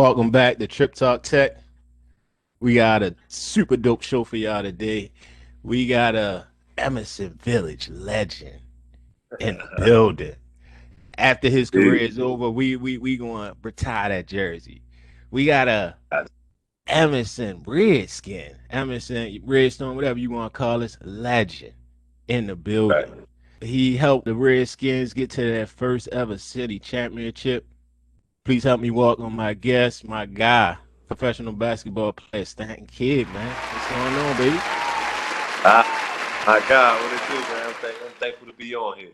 Welcome back to Trip Talk Tech. We got a super dope show for y'all today. We got a Emerson Village legend in the building. After his career is over, we we we gonna retire that jersey. We got a Emerson Redskin, Emerson Redstone, whatever you want to call us, legend in the building. Right. He helped the Redskins get to their first ever city championship. Please help me welcome my guest, my guy, professional basketball player, Stanton Kidd, man. What's going on, baby? Ah, my God, what it do, man? I'm, thank- I'm thankful to be on here.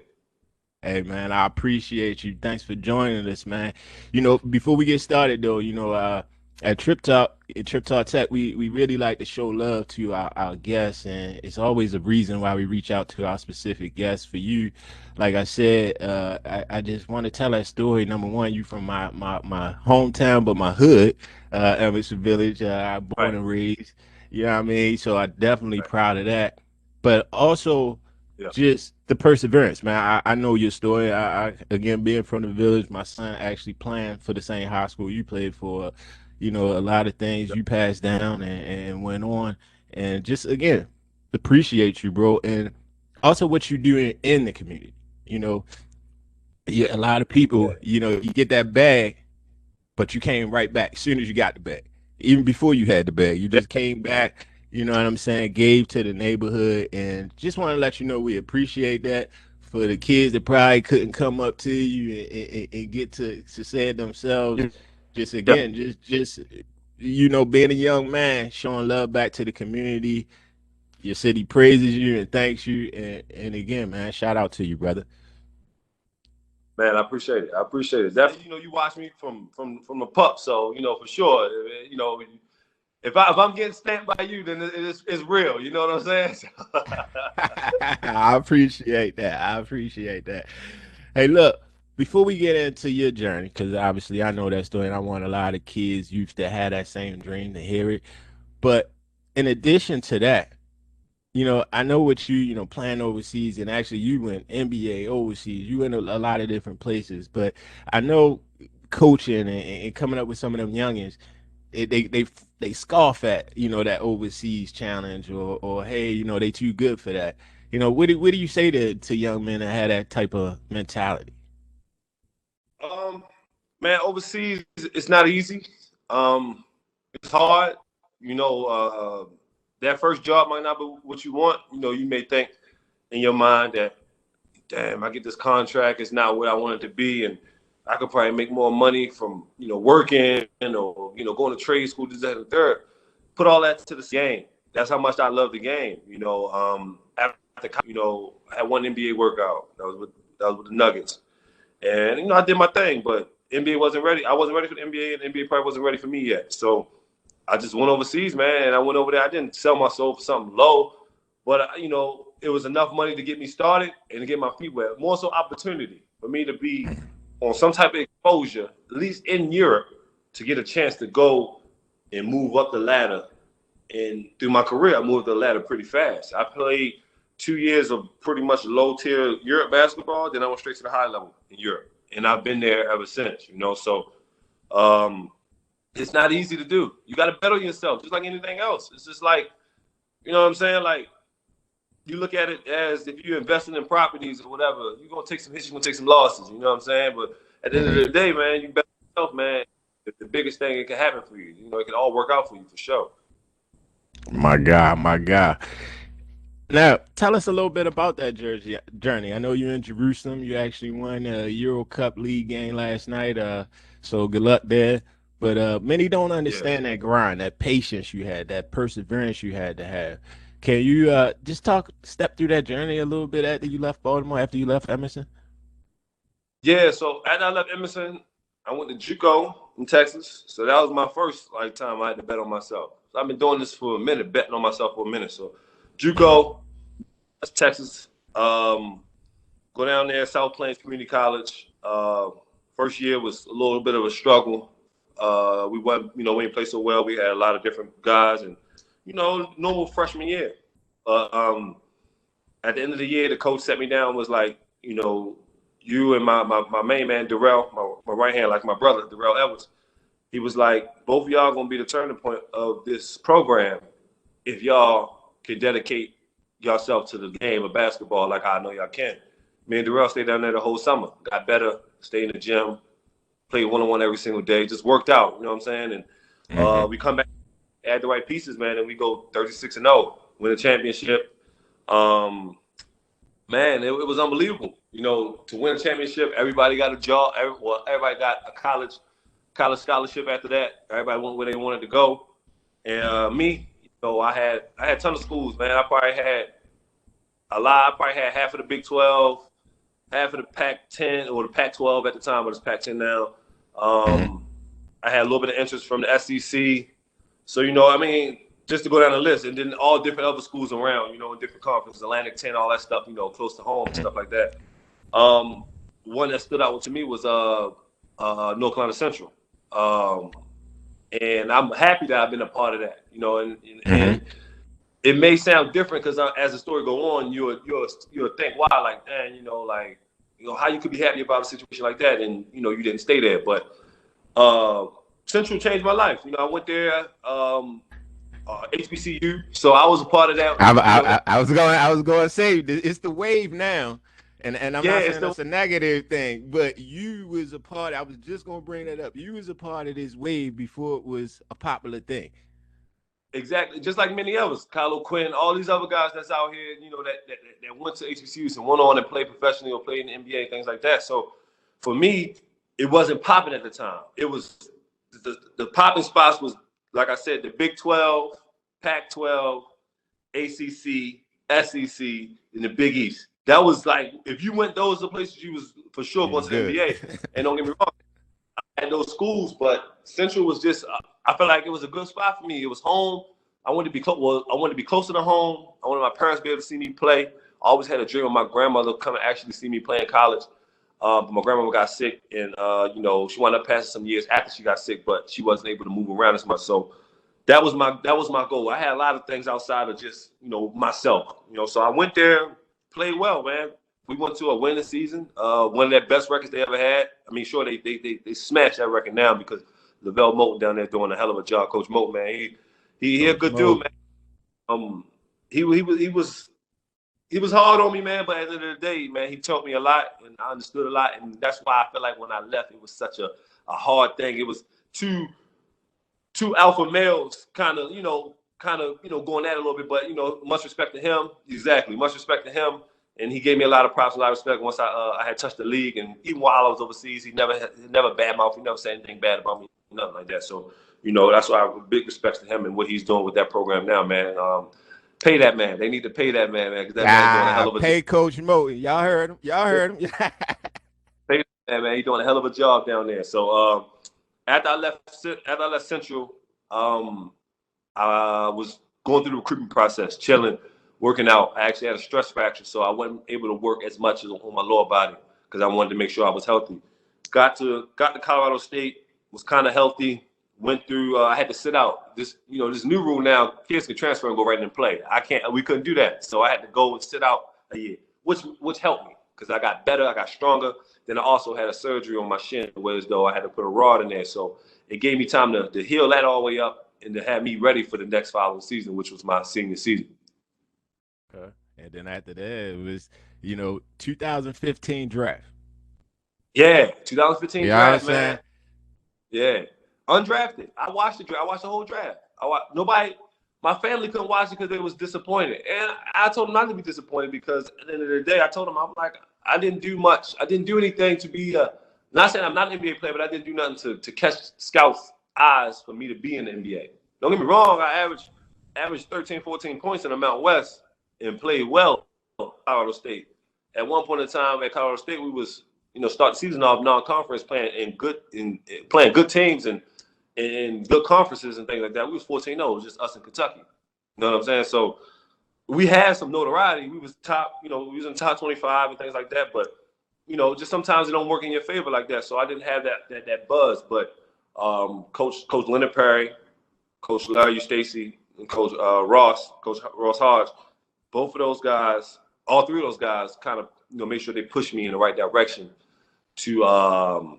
Hey man, I appreciate you. Thanks for joining us, man. You know, before we get started though, you know, uh, at Trip Talk, at Trip Talk Tech, we, we really like to show love to our, our guests, and it's always a reason why we reach out to our specific guests. For you, like I said, uh, I, I just want to tell that story. Number one, you from my my, my hometown, but my hood, uh, Emerson Village. Uh, I born right. and raised. You know what I mean? So I definitely right. proud of that. But also, yeah. just the perseverance, man. I, I know your story. I, I, again being from the village, my son actually playing for the same high school you played for you know, a lot of things you passed down and, and went on. And just again, appreciate you, bro. And also what you do in, in the community. You know, yeah, a lot of people, you know, you get that bag, but you came right back as soon as you got the bag. Even before you had the bag, you just came back, you know what I'm saying, gave to the neighborhood and just want to let you know we appreciate that for the kids that probably couldn't come up to you and, and, and get to, to say it themselves. Just again, yep. just just you know, being a young man, showing love back to the community. Your city praises you and thanks you, and and again, man, shout out to you, brother. Man, I appreciate it. I appreciate it. Definitely, you know, you watch me from from from the pup, so you know for sure. Eh, eh, you know, if I if I'm getting stamped by you, then it's it's real. You know what I'm saying? I appreciate that. I appreciate that. Hey, look, before we get into your journey, because obviously I know that story, and I want a lot of kids, youth that had that same dream to hear it. But in addition to that, you know, I know what you, you know, playing overseas, and actually you went NBA overseas. You went a, a lot of different places, but I know coaching and, and coming up with some of them youngins, it, they they they scoff at you know that overseas challenge or or hey, you know, they too good for that. You know, what do, what do you say to to young men that had that type of mentality? Um, man, overseas it's not easy. Um, it's hard. You know, uh, that first job might not be what you want. You know, you may think in your mind that, damn, I get this contract, it's not what I want it to be, and I could probably make more money from you know working or you know going to trade school, this, that, and third. Put all that to the game. That's how much I love the game. You know, um, after you know, I had one NBA workout. That was with that was with the Nuggets. And you know, I did my thing, but NBA wasn't ready. I wasn't ready for the NBA, and NBA probably wasn't ready for me yet. So I just went overseas, man. And I went over there. I didn't sell my soul for something low, but you know, it was enough money to get me started and to get my feet wet. More so, opportunity for me to be on some type of exposure, at least in Europe, to get a chance to go and move up the ladder. And through my career, I moved the ladder pretty fast. I played two years of pretty much low tier Europe basketball. Then I went straight to the high level in Europe, and I've been there ever since. You know, so um, it's not easy to do. You got to bet on yourself, just like anything else. It's just like, you know what I'm saying? Like you look at it as if you're investing in properties or whatever, you're gonna take some hits, you're gonna take some losses. You know what I'm saying? But at the end of the day, man, you bet yourself, man. It's the biggest thing that can happen for you. You know, it can all work out for you for sure. My God, my God. Now, tell us a little bit about that jersey journey. I know you're in Jerusalem. You actually won a Euro Cup League game last night. Uh, so good luck there. But uh, many don't understand yeah. that grind, that patience you had, that perseverance you had to have. Can you uh, just talk, step through that journey a little bit after you left Baltimore, after you left Emerson? Yeah. So after I left Emerson, I went to JUCO in Texas. So that was my first like time I had to bet on myself. So I've been doing this for a minute, betting on myself for a minute. So JUCO, that's Texas. Um, go down there, South Plains Community College. Uh, first year was a little bit of a struggle. Uh, we went, you know, we didn't play so well. We had a lot of different guys, and you know, normal freshman year. Uh, um, at the end of the year, the coach set me down. Was like, you know, you and my my, my main man Darrell, my, my right hand, like my brother Darrell Edwards. he was like, both of y'all gonna be the turning point of this program if y'all can dedicate yourself to the game of basketball like I know y'all can. Me and Darrell stayed down there the whole summer, got better, stayed in the gym, played one on one every single day, just worked out. You know what I'm saying? And uh, mm-hmm. uh, we come back, add the right pieces, man, and we go 36 and 0, win a championship. Um, man, it, it, was unbelievable. You know, to win a championship, everybody got a job. Every, well, everybody got a college college scholarship after that. Everybody went where they wanted to go. And uh, me, know, I had I had a ton of schools, man. I probably had a lot. I probably had half of the Big 12, half of the Pac-10 or the Pac-12 at the time, but it's Pac-10 now. Um, I had a little bit of interest from the SEC. So you know, I mean, just to go down the list, and then all different other schools around, you know, in different conferences, Atlantic 10, all that stuff, you know, close to home, stuff like that. Um, one that stood out to me was uh, uh, North Carolina Central. Um, and I'm happy that I've been a part of that, you know, and, and, mm-hmm. and it may sound different because as the story go on, you'll you'll you'll think, wow, like, man, you know, like, you know, how you could be happy about a situation like that, and you know, you didn't stay there. But uh, Central changed my life. You know, I went there, um, uh, HBCU, so I was a part of that. I, I, I, I was going, I was going to say, it's the wave now. And and I'm yeah, not saying that's a negative thing, but you was a part. I was just gonna bring that up. You was a part of this wave before it was a popular thing. Exactly, just like many others, Kyle Quinn, all these other guys that's out here, you know, that that, that went to HBCUs and went on and played professionally or played in the NBA, things like that. So for me, it wasn't popping at the time. It was the the popping spots was like I said, the Big 12, Pac-12, ACC, SEC, and the Big East that was like if you went those the places you was for sure going to the NBA. And don't get me wrong, I had those schools, but Central was just I felt like it was a good spot for me. It was home. I wanted to be close. Well, I wanted to be closer to home. I wanted my parents to be able to see me play. I always had a dream of my grandmother coming actually see me play in college. Uh, but my grandmother got sick, and uh, you know she wound up passing some years after she got sick, but she wasn't able to move around as much. So that was my that was my goal. I had a lot of things outside of just you know myself. You know, so I went there, played well, man. We went to a winning season, uh, one of their best records they ever had. I mean, sure they they they, they smashed that record now because LeVelle Moton down there doing a hell of a job. Coach Moton, man, he he, he a good dude, man. Um, he he was he was he was hard on me, man. But at the end of the day, man, he taught me a lot, and I understood a lot, and that's why I feel like when I left, it was such a a hard thing. It was two two alpha males, kind of, you know, kind of, you know, going at it a little bit, but you know, much respect to him. Exactly, much respect to him, and he gave me a lot of props, a lot of respect. Once I uh, I had touched the league, and even while I was overseas, he never he never badmouth, he never said anything bad about me, nothing like that. So, you know, that's why I have big respects to him and what he's doing with that program now, man. Um, pay that man. They need to pay that man, man. That ah, doing a hell of a pay job. Coach Mo. Y'all heard him. Y'all heard him. pay that man. He's doing a hell of a job down there. So um, after I left, after I left Central, um, I was going through the recruitment process, chilling, working out. I actually had a stress fracture, so I wasn't able to work as much as on my lower body because I wanted to make sure I was healthy. Got to got to Colorado State, was kind of healthy. Went through. Uh, I had to sit out. This you know this new rule now, kids can transfer and go right in and play. I can't. We couldn't do that, so I had to go and sit out a year, which which helped me because I got better. I got stronger. Then I also had a surgery on my shin, whereas though I had to put a rod in there, so it gave me time to, to heal that all the way up and to have me ready for the next following season, which was my senior season. Okay. And then after that, it was, you know, 2015 draft. Yeah, 2015 you draft, man. Yeah, undrafted. I watched the draft. I watched the whole draft. I watched, nobody, my family couldn't watch it because they was disappointed, and I told them not to be disappointed because at the end of the day, I told them I'm like I didn't do much. I didn't do anything to be a. Not saying I'm not an NBA player, but I didn't do nothing to to catch scouts' eyes for me to be in the NBA. Don't get me wrong. I averaged averaged 13, 14 points in the Mountain West and played well Colorado State. At one point in time at Colorado State, we was you know start the season off non-conference playing in good in, in playing good teams and in good conferences and things like that. We was 14 0. It was just us in Kentucky. You know what I'm saying? So we had some notoriety. We was top, you know, we was in top 25 and things like that. But you know, just sometimes it don't work in your favor like that. So I didn't have that that, that buzz. But um, Coach Coach Leonard Perry, Coach Larry Eustachy, and Coach uh, Ross, Coach Ross Hodge, both of those guys, all three of those guys, kind of you know make sure they push me in the right direction to um,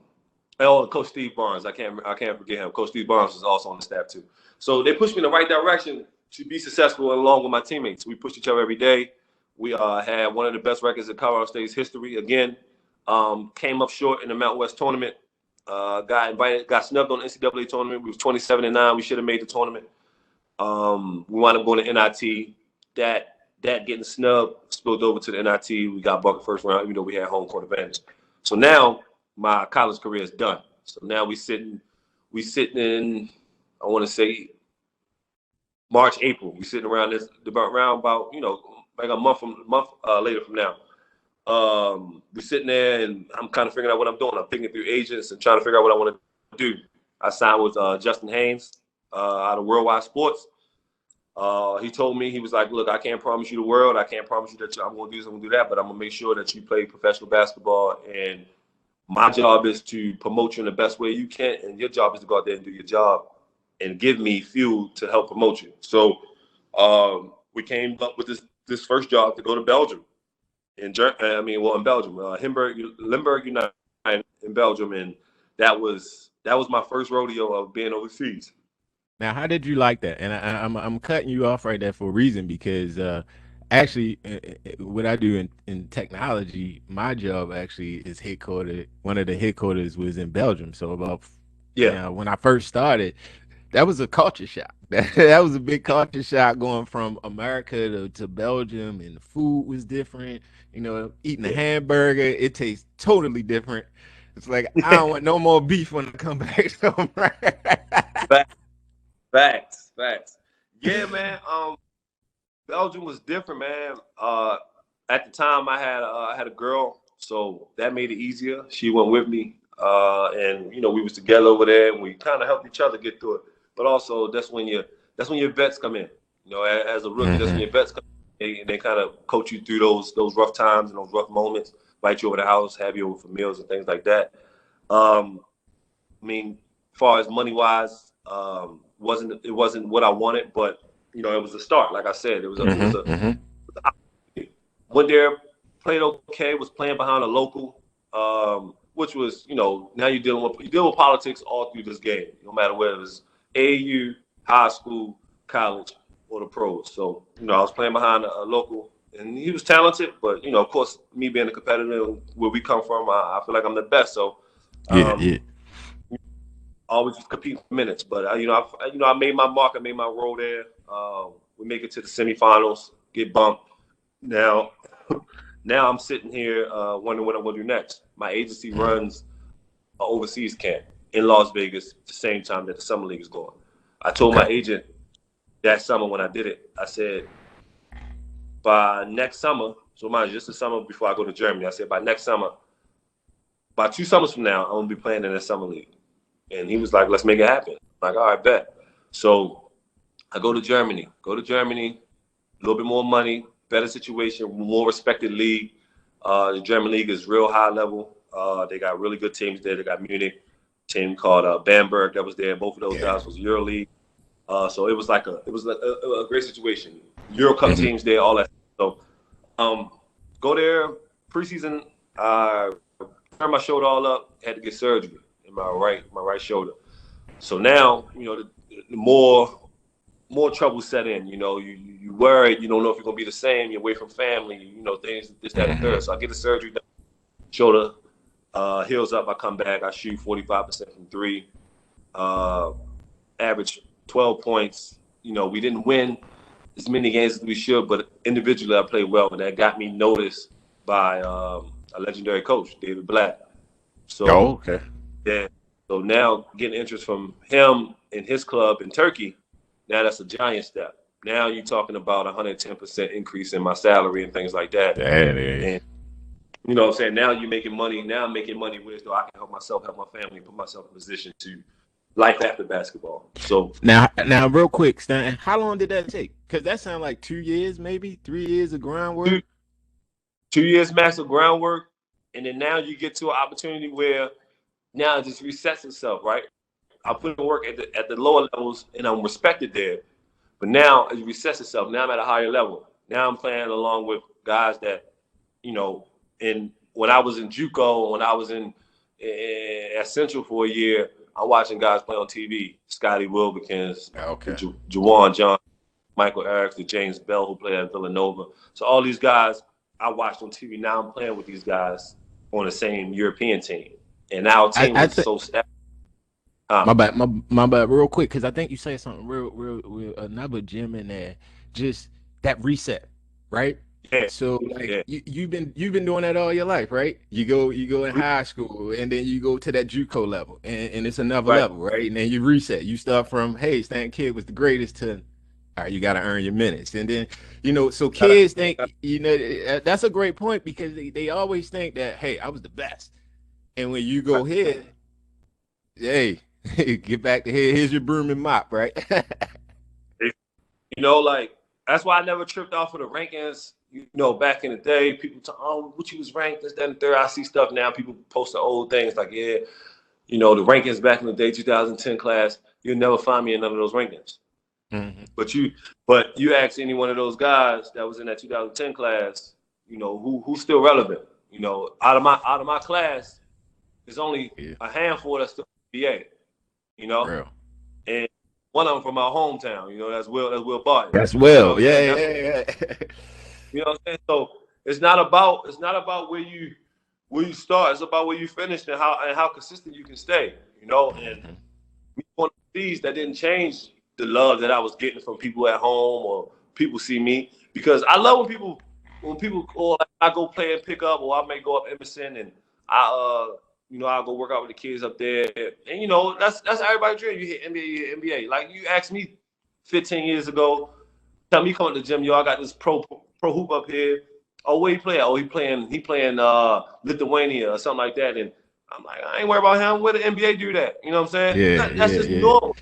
Oh, Coach Steve Barnes. I can't I can't forget him. Coach Steve Barnes was also on the staff too. So they pushed me in the right direction to be successful along with my teammates. We pushed each other every day. We uh, had one of the best records in Colorado State's history. Again, um, came up short in the Mountain West tournament. Uh, got invited, got snubbed on the NCAA tournament. We was 27 and nine. We should have made the tournament. Um, we wound up going to NIT. That that getting snubbed spilled over to the NIT. We got bucket first round, even though we had home court advantage. So now my college career is done. So now we sitting, we sitting in, I want to say March, April. We sitting around this about around about you know like a month from month uh, later from now. Um, we're sitting there and I'm kind of figuring out what I'm doing. I'm picking through agents and trying to figure out what I want to do. I signed with uh, Justin Haynes uh, out of Worldwide Sports. Uh, he told me he was like, "Look, I can't promise you the world. I can't promise you that I'm going to do this, I'm going to do that, but I'm going to make sure that you play professional basketball. And my job is to promote you in the best way you can, and your job is to go out there and do your job and give me fuel to help promote you." So um, we came up with this this first job to go to Belgium, in I mean, well, in Belgium, uh, Limburg, Limburg United in Belgium, and that was that was my first rodeo of being overseas. Now, how did you like that? And I, am I'm, I'm cutting you off right there for a reason because uh, actually, uh, uh, what I do in, in technology, my job actually is headquartered. One of the headquarters was in Belgium. So about yeah, you know, when I first started, that was a culture shock. That, that was a big culture shock going from America to, to Belgium, and the food was different. You know, eating a hamburger, it tastes totally different. It's like I don't want no more beef when I come back home. Facts, facts. Yeah, man. Um, Belgium was different, man. Uh, at the time, I had uh, I had a girl, so that made it easier. She went with me, uh, and you know we was together over there, and we kind of helped each other get through it. But also, that's when you that's when your vets come in. You know, as a rookie, mm-hmm. that's when your vets come. In. They, they kind of coach you through those those rough times and those rough moments. Invite you over the house, have you over for meals and things like that. Um, I mean, as far as money wise, um, wasn't it wasn't what I wanted, but you know, it was a start. Like I said, it was a, mm-hmm, it was a, mm-hmm. a went there, played okay, was playing behind a local, um, which was you know now you're dealing with you deal with politics all through this game, no matter whether it was AU, high school, college, or the pros. So you know I was playing behind a, a local. And he was talented, but you know, of course, me being a competitor where we come from, I, I feel like I'm the best. So, um, yeah, yeah always compete for minutes. But uh, you know, I, you know, I made my mark. I made my role there. Uh, we make it to the semifinals, get bumped. Now, now I'm sitting here uh, wondering what I'm going to do next. My agency runs an overseas camp in Las Vegas at the same time that the summer league is going. I told my agent that summer when I did it, I said, by next summer, so mind you, just the summer before I go to Germany, I said by next summer, by two summers from now, I'm gonna be playing in the summer league. And he was like, let's make it happen. I'm like, all right, bet. So I go to Germany, go to Germany, a little bit more money, better situation, more respected league. Uh, the German league is real high level. Uh, they got really good teams there. They got Munich, team called uh, Bamberg that was there. Both of those yeah. guys was Euro League. Uh, so it was like a it was a, a, a great situation. Euro Cup mm-hmm. teams there, all that. So um, go there preseason. Uh, turned my shoulder all up. Had to get surgery in my right my right shoulder. So now, you know, the, the more more trouble set in. You know, you you worried. You don't know if you're gonna be the same. You're away from family. You know, things this that and third. So I get the surgery done. Shoulder uh, heals up. I come back. I shoot 45 percent from three. Uh, average 12 points. You know, we didn't win as many games as we should, but individually I played well, and that got me noticed by um, a legendary coach, David Blatt. So, oh, okay. Yeah. So now getting interest from him and his club in Turkey, now that's a giant step. Now you're talking about 110% increase in my salary and things like that. Damn, and, you know what I'm saying? Now you're making money. Now I'm making money with so I can help myself, help my family, put myself in position to life after basketball. So now, now, real quick, Stan, how long did that take? Because that sounded like two years, maybe three years of groundwork. Two, two years max of groundwork, and then now you get to an opportunity where now it just resets itself, right? I put in work at the at the lower levels and I'm respected there. But now it resets itself. Now I'm at a higher level. Now I'm playing along with guys that, you know, in when I was in JUCO, when I was in at Central for a year. I'm watching guys play on TV. Scotty Wilbekin, ah, okay. Ju- Juwan John, Michael Erics, the James Bell who played at Villanova. So all these guys I watched on TV. Now I'm playing with these guys on the same European team, and now our team I- I is thi- so stacked. My bad, my my bad. Real quick, because I think you said something real, real, real another gem in there. Just that reset, right? Yeah. So like Yeah. you, you've been you've been doing that all your life, right? You go you go in high school and then you go to that JUCO level and, and it's another Right. level, right? And then you reset. You start from hey, Stan Kidd was the greatest to all right, you got to earn your minutes. And then, you know, so kids think, you know, that's a great point because they, they always think that, hey, I was the best. And when you go here, hey, get back to here. Here's your broom and mop, right? You know, like that's why I never tripped off of the rankings. You know, back in the day, people talk, oh, what you was ranked, this, that, and the third. I see stuff now. People post the old things like, yeah, you know, the rankings back in the day, 2010 class. You'll never find me in none of those rankings. Mhm. But you, but you ask any one of those guys that was in that 2010 class, you know, who who's still relevant. You know, out of my out of my class, there's only Yeah. a handful that's still NBA. You know, Real. and one of them from my hometown. You know, that's Will. That's Will Barton. That's well. You know, Yeah, that's- yeah, yeah. You know what I'm saying? So it's not about it's not about where you where you start. It's about where you finish and how and how consistent you can stay. You know, and one of these that didn't change the love that I was getting from people at home or people see me because I love when people when people or I go play and pick up or I may go up Emerson and I uh you know I'll go work out with the kids up there and you know that's that's everybody's dream. You hit NBA, you hit NBA. Like you asked me 15 years ago, tell me come to the gym, yo, I got this pro pro hoop up here. Oh, where he play? Oh, he playing he playing uh Lithuania or something like that. And I'm like, I ain't worried about him. Where the NBA do that? You know what I'm saying? Yeah, That- that's yeah, just yeah. normal.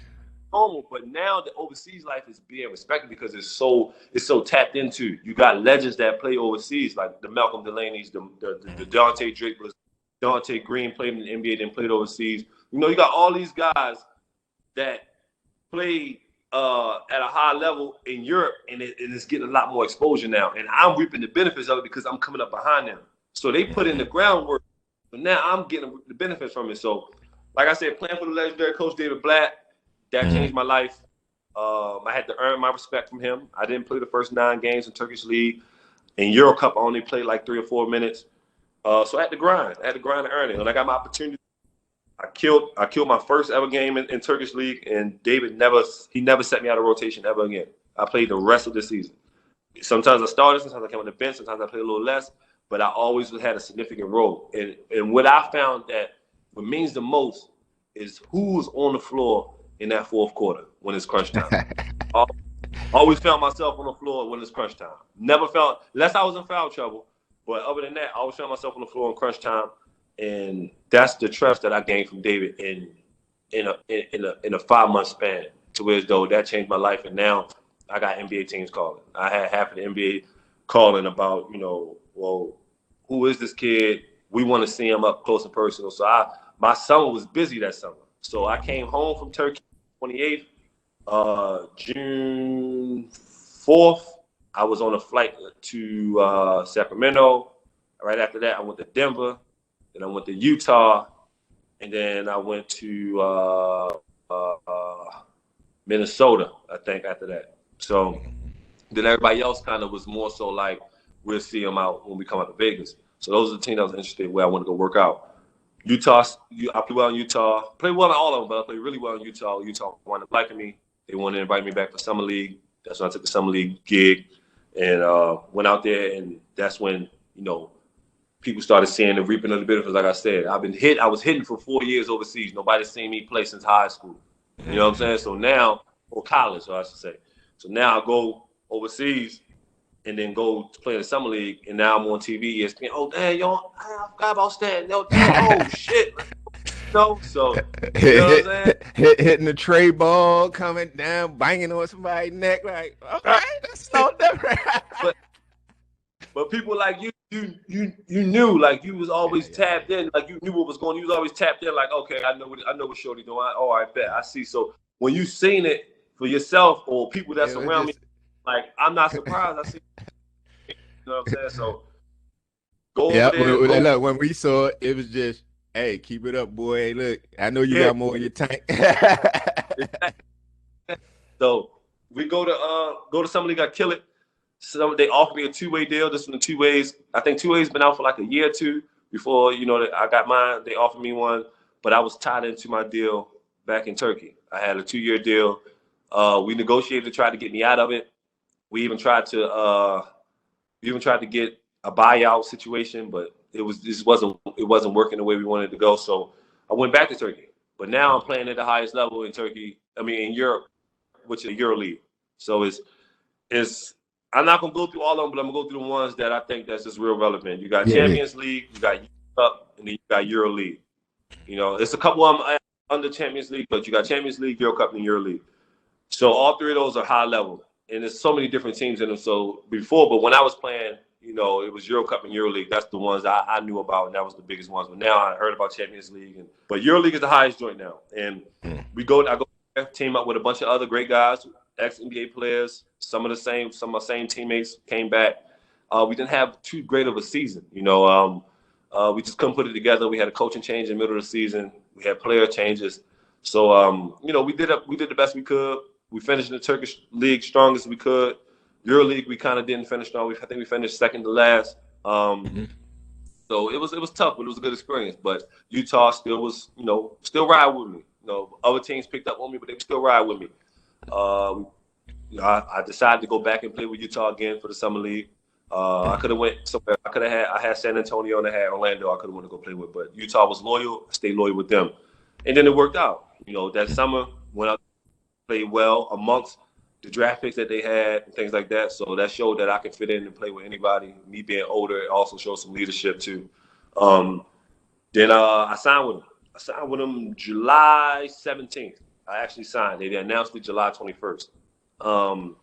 Normal. But now the overseas life is being respected because it's so it's so tapped into. You got legends that play overseas, like the Malcolm Delaney's, the the, the, the Dontaye Drapers, Dante Green played in the NBA, then played overseas. You know, you got all these guys that played uh, at a high level in Europe, and, it, and it's getting a lot more exposure now. And I'm reaping the benefits of it because I'm coming up behind them. So they put in the groundwork, but now I'm getting the benefits from it. So, like I said, playing for the legendary coach David Blatt, that Mhm. changed my life. Um, I had to earn my respect from him. I didn't play the first nine games in Turkish league. In Euro Cup, I only played like three or four minutes. Uh, so I had to grind. I had to grind to earn it. When I got my opportunity, I killed. I killed my first ever game in, in Turkish league, and David never. He never set me out of rotation ever again. I played the rest of the season. Sometimes I started. Sometimes I came on the bench. Sometimes I played a little less. But I always had a significant role. And and what I found that what means the most is who's on the floor in that fourth quarter when it's crunch time. Always found myself on the floor when it's crunch time. Never felt, unless I was in foul trouble. But other than that, I always found myself on the floor in crunch time, and that's the trust that I gained from David in in a in, a in a five month span. To where though that changed my life, and now I got NBA teams calling. I had half of the NBA calling about, you know, well, who is this kid? We want to see him up close and personal. So I, my summer was busy that summer. So I came home from Turkey, 28th, uh, June 4th. I was on a flight to uh, Sacramento. Right after that, I went to Denver. Then I went to Utah, and then I went to uh, uh, Minnesota. I think after that. So then everybody else kind of was more so like we'll see them out when we come out to Vegas. So those are the teams I was interested in where I want to go work out. Utah, I played well in Utah. Played well in all of them, but I played really well in Utah. Utah wanted to like me. They wanted to invite me back for summer league. That's when I took the summer league gig and uh, went out there. And that's when you know people started seeing the reaping of the benefits. Like I said, I've been hit. I was hitting for four years overseas. Nobody's seen me play since high school. You know what I'm saying? So now, or college, or I should say. So now I go overseas and then go to play in the summer league, and now I'm on TV, ESPN. Oh, damn, y'all, I forgot about Stan. Damn, oh shit. No, so you know what I'm? Hit, hitting the tray ball, coming down, banging on somebody's neck. Like, okay, that's no different. But people like you, you, you, you knew, like you was always Yeah, yeah, tapped in, like you knew what was going. You was always tapped in, like okay, I know what I know what Shorty doing. I, oh, I bet I see. So when you seen it for yourself or people that It was surround just- me, like I'm not surprised. I see. You know what I'm saying? So go Yeah, there. when, go- look, when we saw it, it was just Hey, keep it up, boy. Hey, look, I know you Yeah. got more in your tank. So we go to uh go to somebody got kill it. Some they offered me a two way deal. This the two ways. I think two ways been out for like a year or two before you know that I got mine. They offered me one, but I was tied into my deal back in Turkey. I had a two year deal. Uh, we negotiated to try to get me out of it. We even tried to uh, we even tried to get a buyout situation, but it was this wasn't it wasn't working the way we wanted to go. So I went back to Turkey. But now I'm playing at the highest level in Turkey. I mean in Europe, which is Euro League. So it's it's I'm not gonna go through all of them, but I'm gonna go through the ones that I think that's just real relevant. You got Yeah. Champions League, you got Cup, and then you got Euro League. You know, it's a couple of them under Champions League, but you got Champions League, Euro Cup, and Euro League. So all three of those are high level, and there's so many different teams in them. So before, but when I was playing, you know, it was Euro Cup and Euro League. That's the ones I, I knew about, and that was the biggest ones. But now I heard about Champions League, and but Euro League is the highest joint now. And Mm. we go, I go team up with a bunch of other great guys, ex NBA players. Some of the same, some of my same teammates came back. Uh, we didn't have too great of a season, you know. Um, uh, we just couldn't put it together. We had a coaching change in the middle of the season. We had player changes. So um, you know, we did a, we did the best we could. We finished in the Turkish league strong as we could. Euro League, we kind of didn't finish strong. We, I think we finished second to last. Um, Mhm. So it was it was tough, but it was a good experience. But Utah still was, you know, still ride with me. You know, other teams picked up on me, but they still ride with me. Um, I, I decided to go back and play with Utah again for the summer league. Uh, I could have went somewhere. I could have had. I had San Antonio and I had Orlando. I could have went to go play with, but Utah was loyal. I stayed loyal with them, and then it worked out. You know, that summer when I played well amongst the draft picks that they had and things like that. So that showed that I could fit in and play with anybody. Me being older, it also showed some leadership too. Um, then uh, I signed with them. I signed with them July 17th. I actually signed. They announced it July 21st. Um,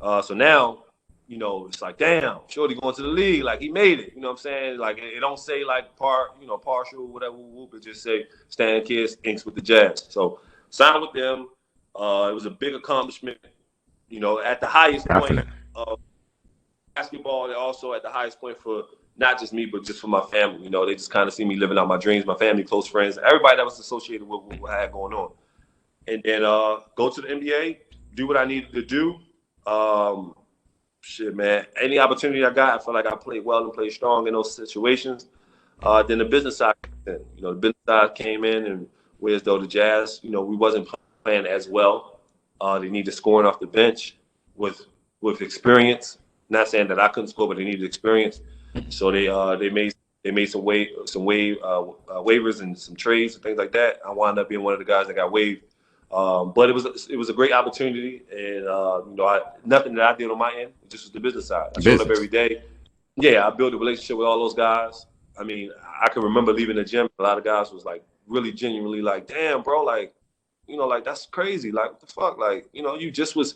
uh, so now, you know, it's like, damn, Shorty going to the league. Like he made it. You know what I'm saying? Like it, it don't say like part, you know, partial, whatever, whoop. It just say Stan Kidd's inks with the Jazz. So signed with them. Uh, it was a big accomplishment. You know, at the highest point of basketball, and also at the highest point for not just me, but just for my family. You know, they just kind of see me living out my dreams, my family, close friends, everybody that was associated with what I had going on. And then uh, go to the NBA, do what I needed to do. Um, shit, man. Any opportunity I got, I feel like I played well and played strong in those situations. Uh, then the business side, you know, the business side came in, and whereas though the Jazz, you know, we wasn't playing as well. Uh, they needed scoring off the bench with with experience. Not saying that I couldn't score, but they needed experience. So they uh, they made they made some way some wave uh, uh, waivers and some trades and things like that. I wound up being one of the guys that got waived. Um, but it was it was a great opportunity, and uh, you know, I, nothing that I did on my end. It just was the business side. I showed up every day. Yeah, I built a relationship with all those guys. I mean, I can remember leaving the gym. A lot of guys was like really genuinely like, "Damn, bro, like, you know, like that's crazy. Like, what the fuck? Like, you know, you just was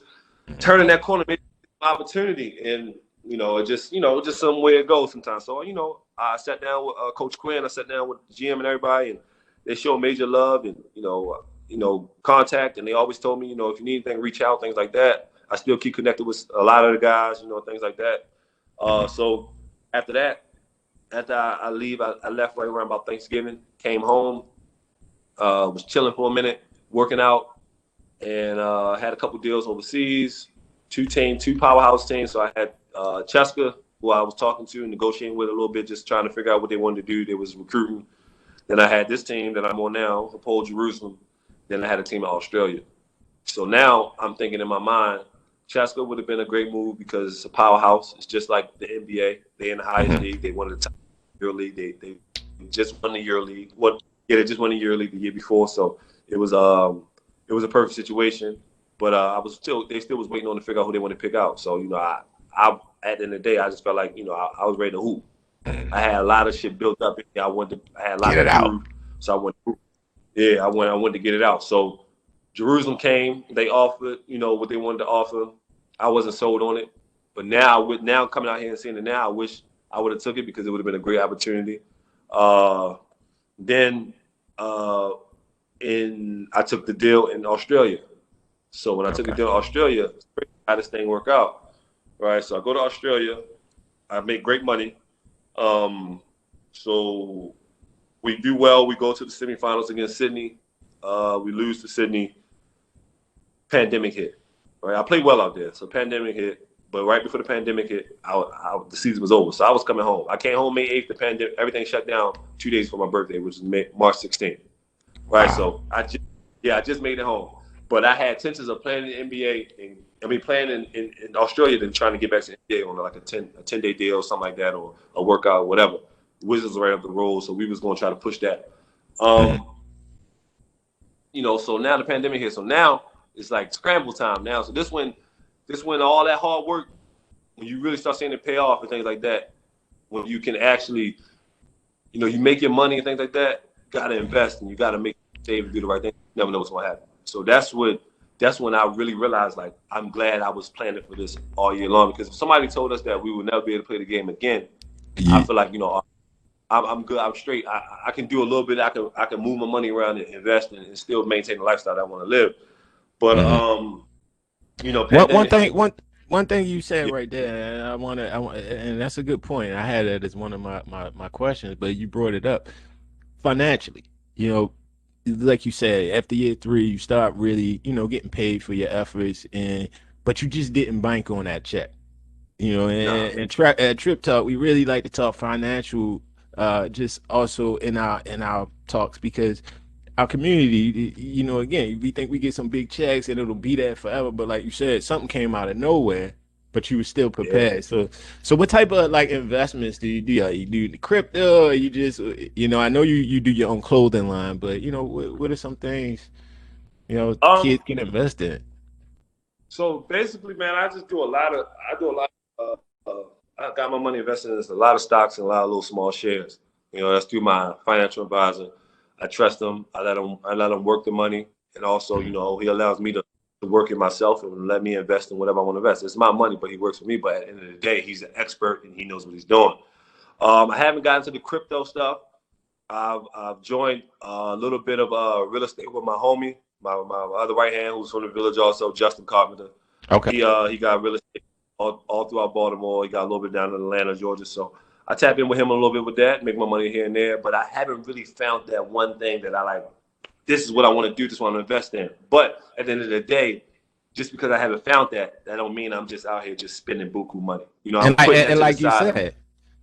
turning that corner, made an opportunity, and you know, it just, you know, just some way it goes sometimes. So, you know, I sat down with uh, Coach Quin. I sat down with GM and everybody, and they showed major love and you know, you know, contact. And they always told me, you know, if you need anything, reach out, things like that. I still keep connected with a lot of the guys, you know, things like that. Uh, so after that, after I, I leave, I, I left right around about Thanksgiving. Came home, uh, was chilling for a minute, working out, and uh, had a couple deals overseas. Two team, two powerhouse teams. So I had uh, CSKA, who I was talking to and negotiating with a little bit, just trying to figure out what they wanted to do. They was recruiting. Then I had this team that I'm on now, Hapoel Jerusalem. Then I had a team in Australia. So now I'm thinking in my mind, CSKA would have been a great move because it's a powerhouse. It's just like the NBA. They in the highest Mhm. league. They won the top Euro League. They they just won the Euro League. What? Yeah, they just won the Euro League the year before. So it was um it was a perfect situation. But uh, I was still they still was waiting on to figure out who they want to pick out. So you know I I at the end of the day I just felt like you know I, I was ready to hoop. I had a lot of shit built up. in me. I wanted to, I had a lot Get of it out. So I went, yeah, I went, I wanted to get it out. So Jerusalem came, they offered, you know, what they wanted to offer. I wasn't sold on it, but now with now coming out here and seeing it now, I wish I would have took it because it would have been a great opportunity. Uh, then uh, in I took the deal in Australia. So when I took the deal in Australia, how this thing work out, right? So I go to Australia, I make great money. Um, so we do well. We go to the semifinals against Sydney. Uh, we lose to Sydney. Pandemic hit. Right, I played well out there. So pandemic hit, but right before the pandemic hit, I, I, the season was over. So I was coming home. I came home May eighth. The pandemic, everything shut down two days before my birthday, which is May, March sixteenth. Right. Wow. So I just, yeah, I just made it home. But I had intentions of playing in the NBA and I mean playing in, in, in Australia, then trying to get back to the NBA on like a ten a ten day deal or something like that, or a workout, whatever. Wizards right up the road, so we was going to try to push that. Um, you know, so now the pandemic hit, so now it's like scramble time now. So this when this when all that hard work, when you really start seeing it pay off and things like that, when you can actually, you know, you make your money and things like that, got to invest and you got to make save and do the right thing. You never know what's to happen. So that's what that's when I really realized like I'm glad I was planning for this all year long because if somebody told us that we would never be able to play the game again, yeah. I feel like you know I'm, I'm good. I'm straight. I, I can do a little bit. I can I can move my money around and invest and, and still maintain the lifestyle I want to live. But mm-hmm. um, you know, one, one thing one one thing you said right there, I want to, I want, and that's a good point. I had that as one of my, my my questions, but you brought it up financially. You know, like you said, after year three, you start really, you know, getting paid for your efforts, and but you just didn't bank on that check. You know, and, no. and tra- at Trip Talk, we really like to talk financial uh, just also in our in our talks because our community, you know, again, we think we get some big checks and it'll be there forever. But like you said, something came out of nowhere, but you were still prepared. Yeah. So, so what type of like investments do you do? Are you do the crypto? Or you just, you know, I know you you do your own clothing line, but you know, what, what are some things, you know, um, kids can invest in? So basically, man, I just do a lot of I do a lot of uh, I got my money invested in a lot of stocks and a lot of little small shares. You know, that's through my financial advisor. I trust him. I let him. I let him work the money, and also, you know, he allows me to, to work it myself and let me invest in whatever I want to invest. It's my money, but he works for me. But at the end of the day, he's an expert and he knows what he's doing. Um, I haven't gotten to the crypto stuff. I've, I've joined a little bit of uh, real estate with my homie, my, my other right hand, who's from the village, also Justin Carpenter. Okay. He uh, he got real estate all, all throughout Baltimore. He got a little bit down in Atlanta, Georgia. So I tap in with him a little bit with that, make my money here and there. But I haven't really found that one thing that I like. This is what I want to do. This want to invest in. But at the end of the day, just because I haven't found that, that don't mean I'm just out here just spending buku money. You know, I'm and, and, and like you said,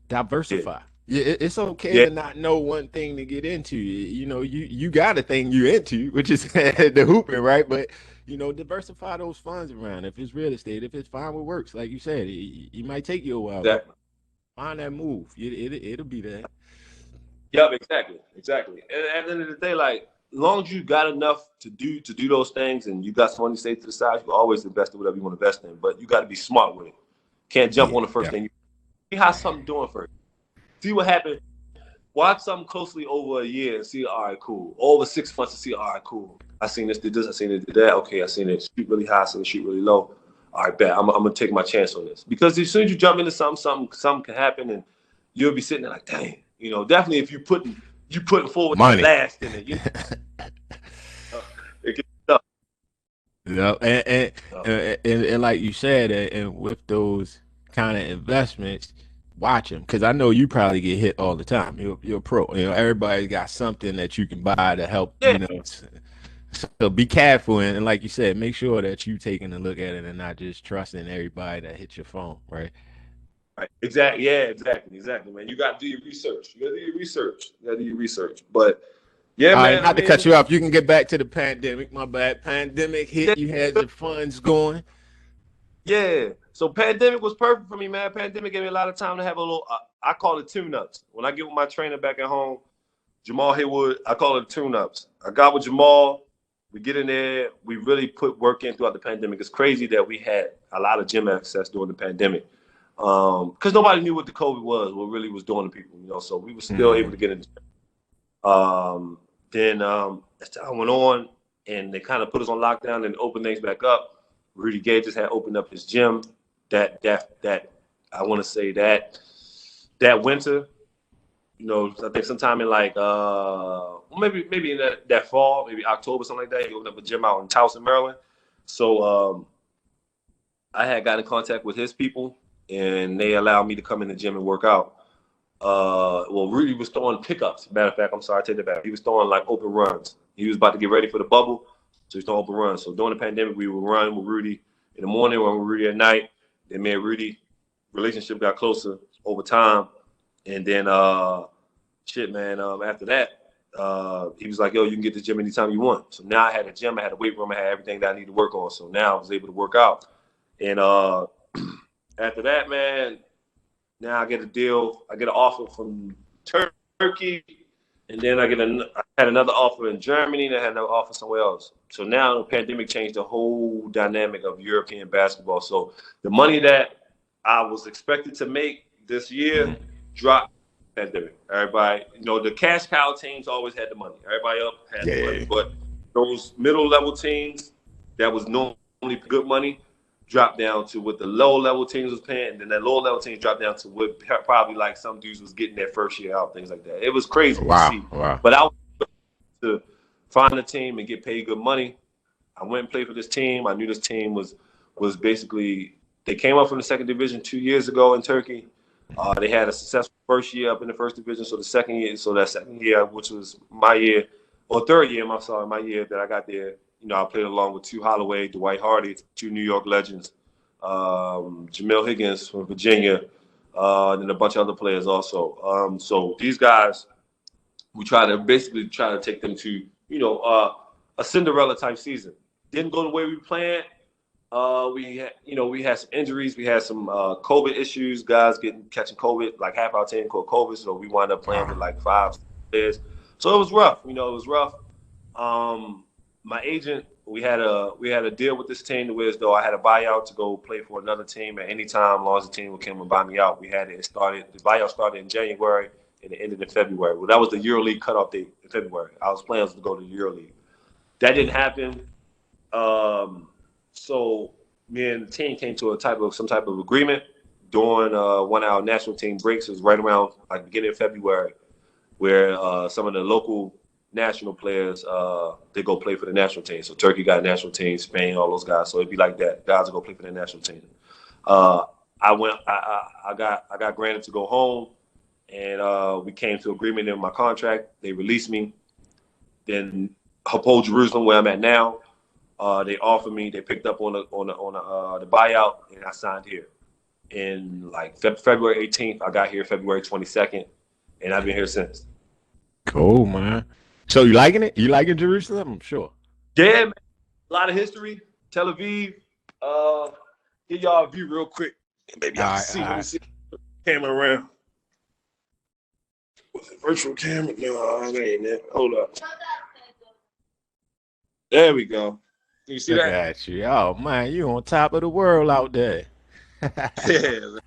diversify. Yeah. It's okay yeah. to not know one thing to get into. You know, you you got a thing you're into, which is the hooping, right? But you know, diversify those funds around. If it's real estate, if it's fine with works, like you said, it, it might take you a while. Exactly. Find that move. It, it, it'll be there. Yep, exactly, exactly. And at the end of the day, like, as long as you got enough to do to do those things, and you got some money saved to the side, you always invest in whatever you want to invest in. But you got to be smart with it. Can't jump yeah, on the first yeah. thing. You see how something doing first. See what happened. Watch something closely over a year and see. All right, cool. Over six months to see. All right, cool. I seen this, did this, I seen it, did that. Okay, I seen it shoot really high, I seen it shoot really low. All right, bet. I'm, I'm gonna take my chance on this because as soon as you jump into something, something, something can happen, and you'll be sitting there like, dang, you know. Definitely, if you putting you putting forward Money. last in it, you know, it gets tough. Yeah, and and, and, and, and like you said, and with those kind of investments, watch them because I know you probably get hit all the time. You're, you're a pro. You know, everybody's got something that you can buy to help. Yeah. You know, so be careful and, and, like you said, make sure that you taking a look at it and not just trusting everybody that hits your phone, right? Right. Exactly. Yeah. Exactly. Exactly, man. You got to do your research. You got to do your research. You got to do your research. But yeah, All man. Right, not I mean, to cut you off. You can get back to the pandemic. My bad. Pandemic hit. You had your funds going. Yeah. So pandemic was perfect for me, man. Pandemic gave me a lot of time to have a little. Uh, I call it tune-ups. When I get with my trainer back at home, Jamal Haywood, I call it tune-ups. I got with Jamal. We get in there. We really put work in throughout the pandemic. It's crazy that we had a lot of gym access during the pandemic because um, nobody knew what the COVID was, what really was doing to people. You know, so we were still mm-hmm. able to get in. Um, then um, as time went on, and they kind of put us on lockdown and opened things back up. Rudy Gay just had opened up his gym that that that I want to say that that winter, you know, I think sometime in like uh maybe maybe in that, that fall, maybe October, something like that, he opened up a gym out in Towson, Maryland. So um I had got in contact with his people and they allowed me to come in the gym and work out. uh, well, Rudy was throwing pickups. Matter of fact, I'm sorry, I take that back. He was throwing like open runs. He was about to get ready for the bubble, so he's throwing open runs. So during the pandemic, we would run with Rudy in the morning, run with Rudy at night. Then me and Rudy relationship got closer over time, and then uh, shit, man. Um, after that, uh, he was like, "Yo, you can get the gym anytime you want." So now I had a gym, I had a weight room, I had everything that I needed to work on. So now I was able to work out, and uh, after that, man, now I get a deal. I get an offer from Turkey, and then I get a, I had another offer in Germany, and I had another offer somewhere else. So now the pandemic changed the whole dynamic of European basketball. So the money that I was expected to make this year mm-hmm. dropped. Pandemic. Everybody, you know, the cash cow teams always had the money. Everybody up had yeah. the money, but those middle level teams that was normally good money dropped down to what the low level teams was paying, and then that low level teams dropped down to what probably like some dudes was getting their first year out, things like that. It was crazy wow, Wow. But I was to find a team and get paid good money. I went and played for this team. I knew this team was was basically they came up from the second division two years ago in Turkey. Uh, they had a successful first year up in the first division. So the second year, so that second year, which was my year, or third year, I'm sorry, my year that I got there, you know, I played along with Tu Holloway, Dwight Hardy, two New York legends, um, Jamil Higgins from Virginia, uh, and a bunch of other players also. Um, so these guys, we try to basically try to take them to, you know, uh, a Cinderella type season. Didn't go the way we planned. Uh, we had, you know, we had some injuries. We had some uh, COVID issues. Guys getting catching COVID. Like half our team caught COVID, so we wound up playing with like five players. So it was rough. You know, it was rough. Um, my agent, we had a we had a deal with this team to where though I had a buyout to go play for another team at any time, as long as the team would come and buy me out. We had it, it started. The buyout started in January and it ended in February. Well, that was the EuroLeague cutoff date in February. I was planning to go to the EuroLeague. That didn't happen. Um, so me and the team came to a type of some type of agreement during uh, one of our national team breaks. It was right around like beginning of February, where uh, some of the local national players uh, they go play for the national team. So Turkey got a national team, Spain, all those guys. So it'd be like that. Guys will go play for the national team. Uh, I went. I, I, I, got. I got granted to go home, and uh, we came to agreement in my contract. They released me. Then Hapoel Jerusalem, where I'm at now, uh, they offered me. They picked up on the on the on the, uh, the buyout, and I signed here. In like fe- February 18th, I got here February 22nd, and I've been here since. Cool, man. So you liking it? You liking Jerusalem? I'm sure. Yeah, man. A lot of history. Tel Aviv. Uh, give y'all a view real quick. Maybe y'all right, see. Let me see. Camera around. It? Virtual camera? No, that ain't it. Hold up. There we go. You see Look that? At you. Oh man, you on top of the world out there. yeah.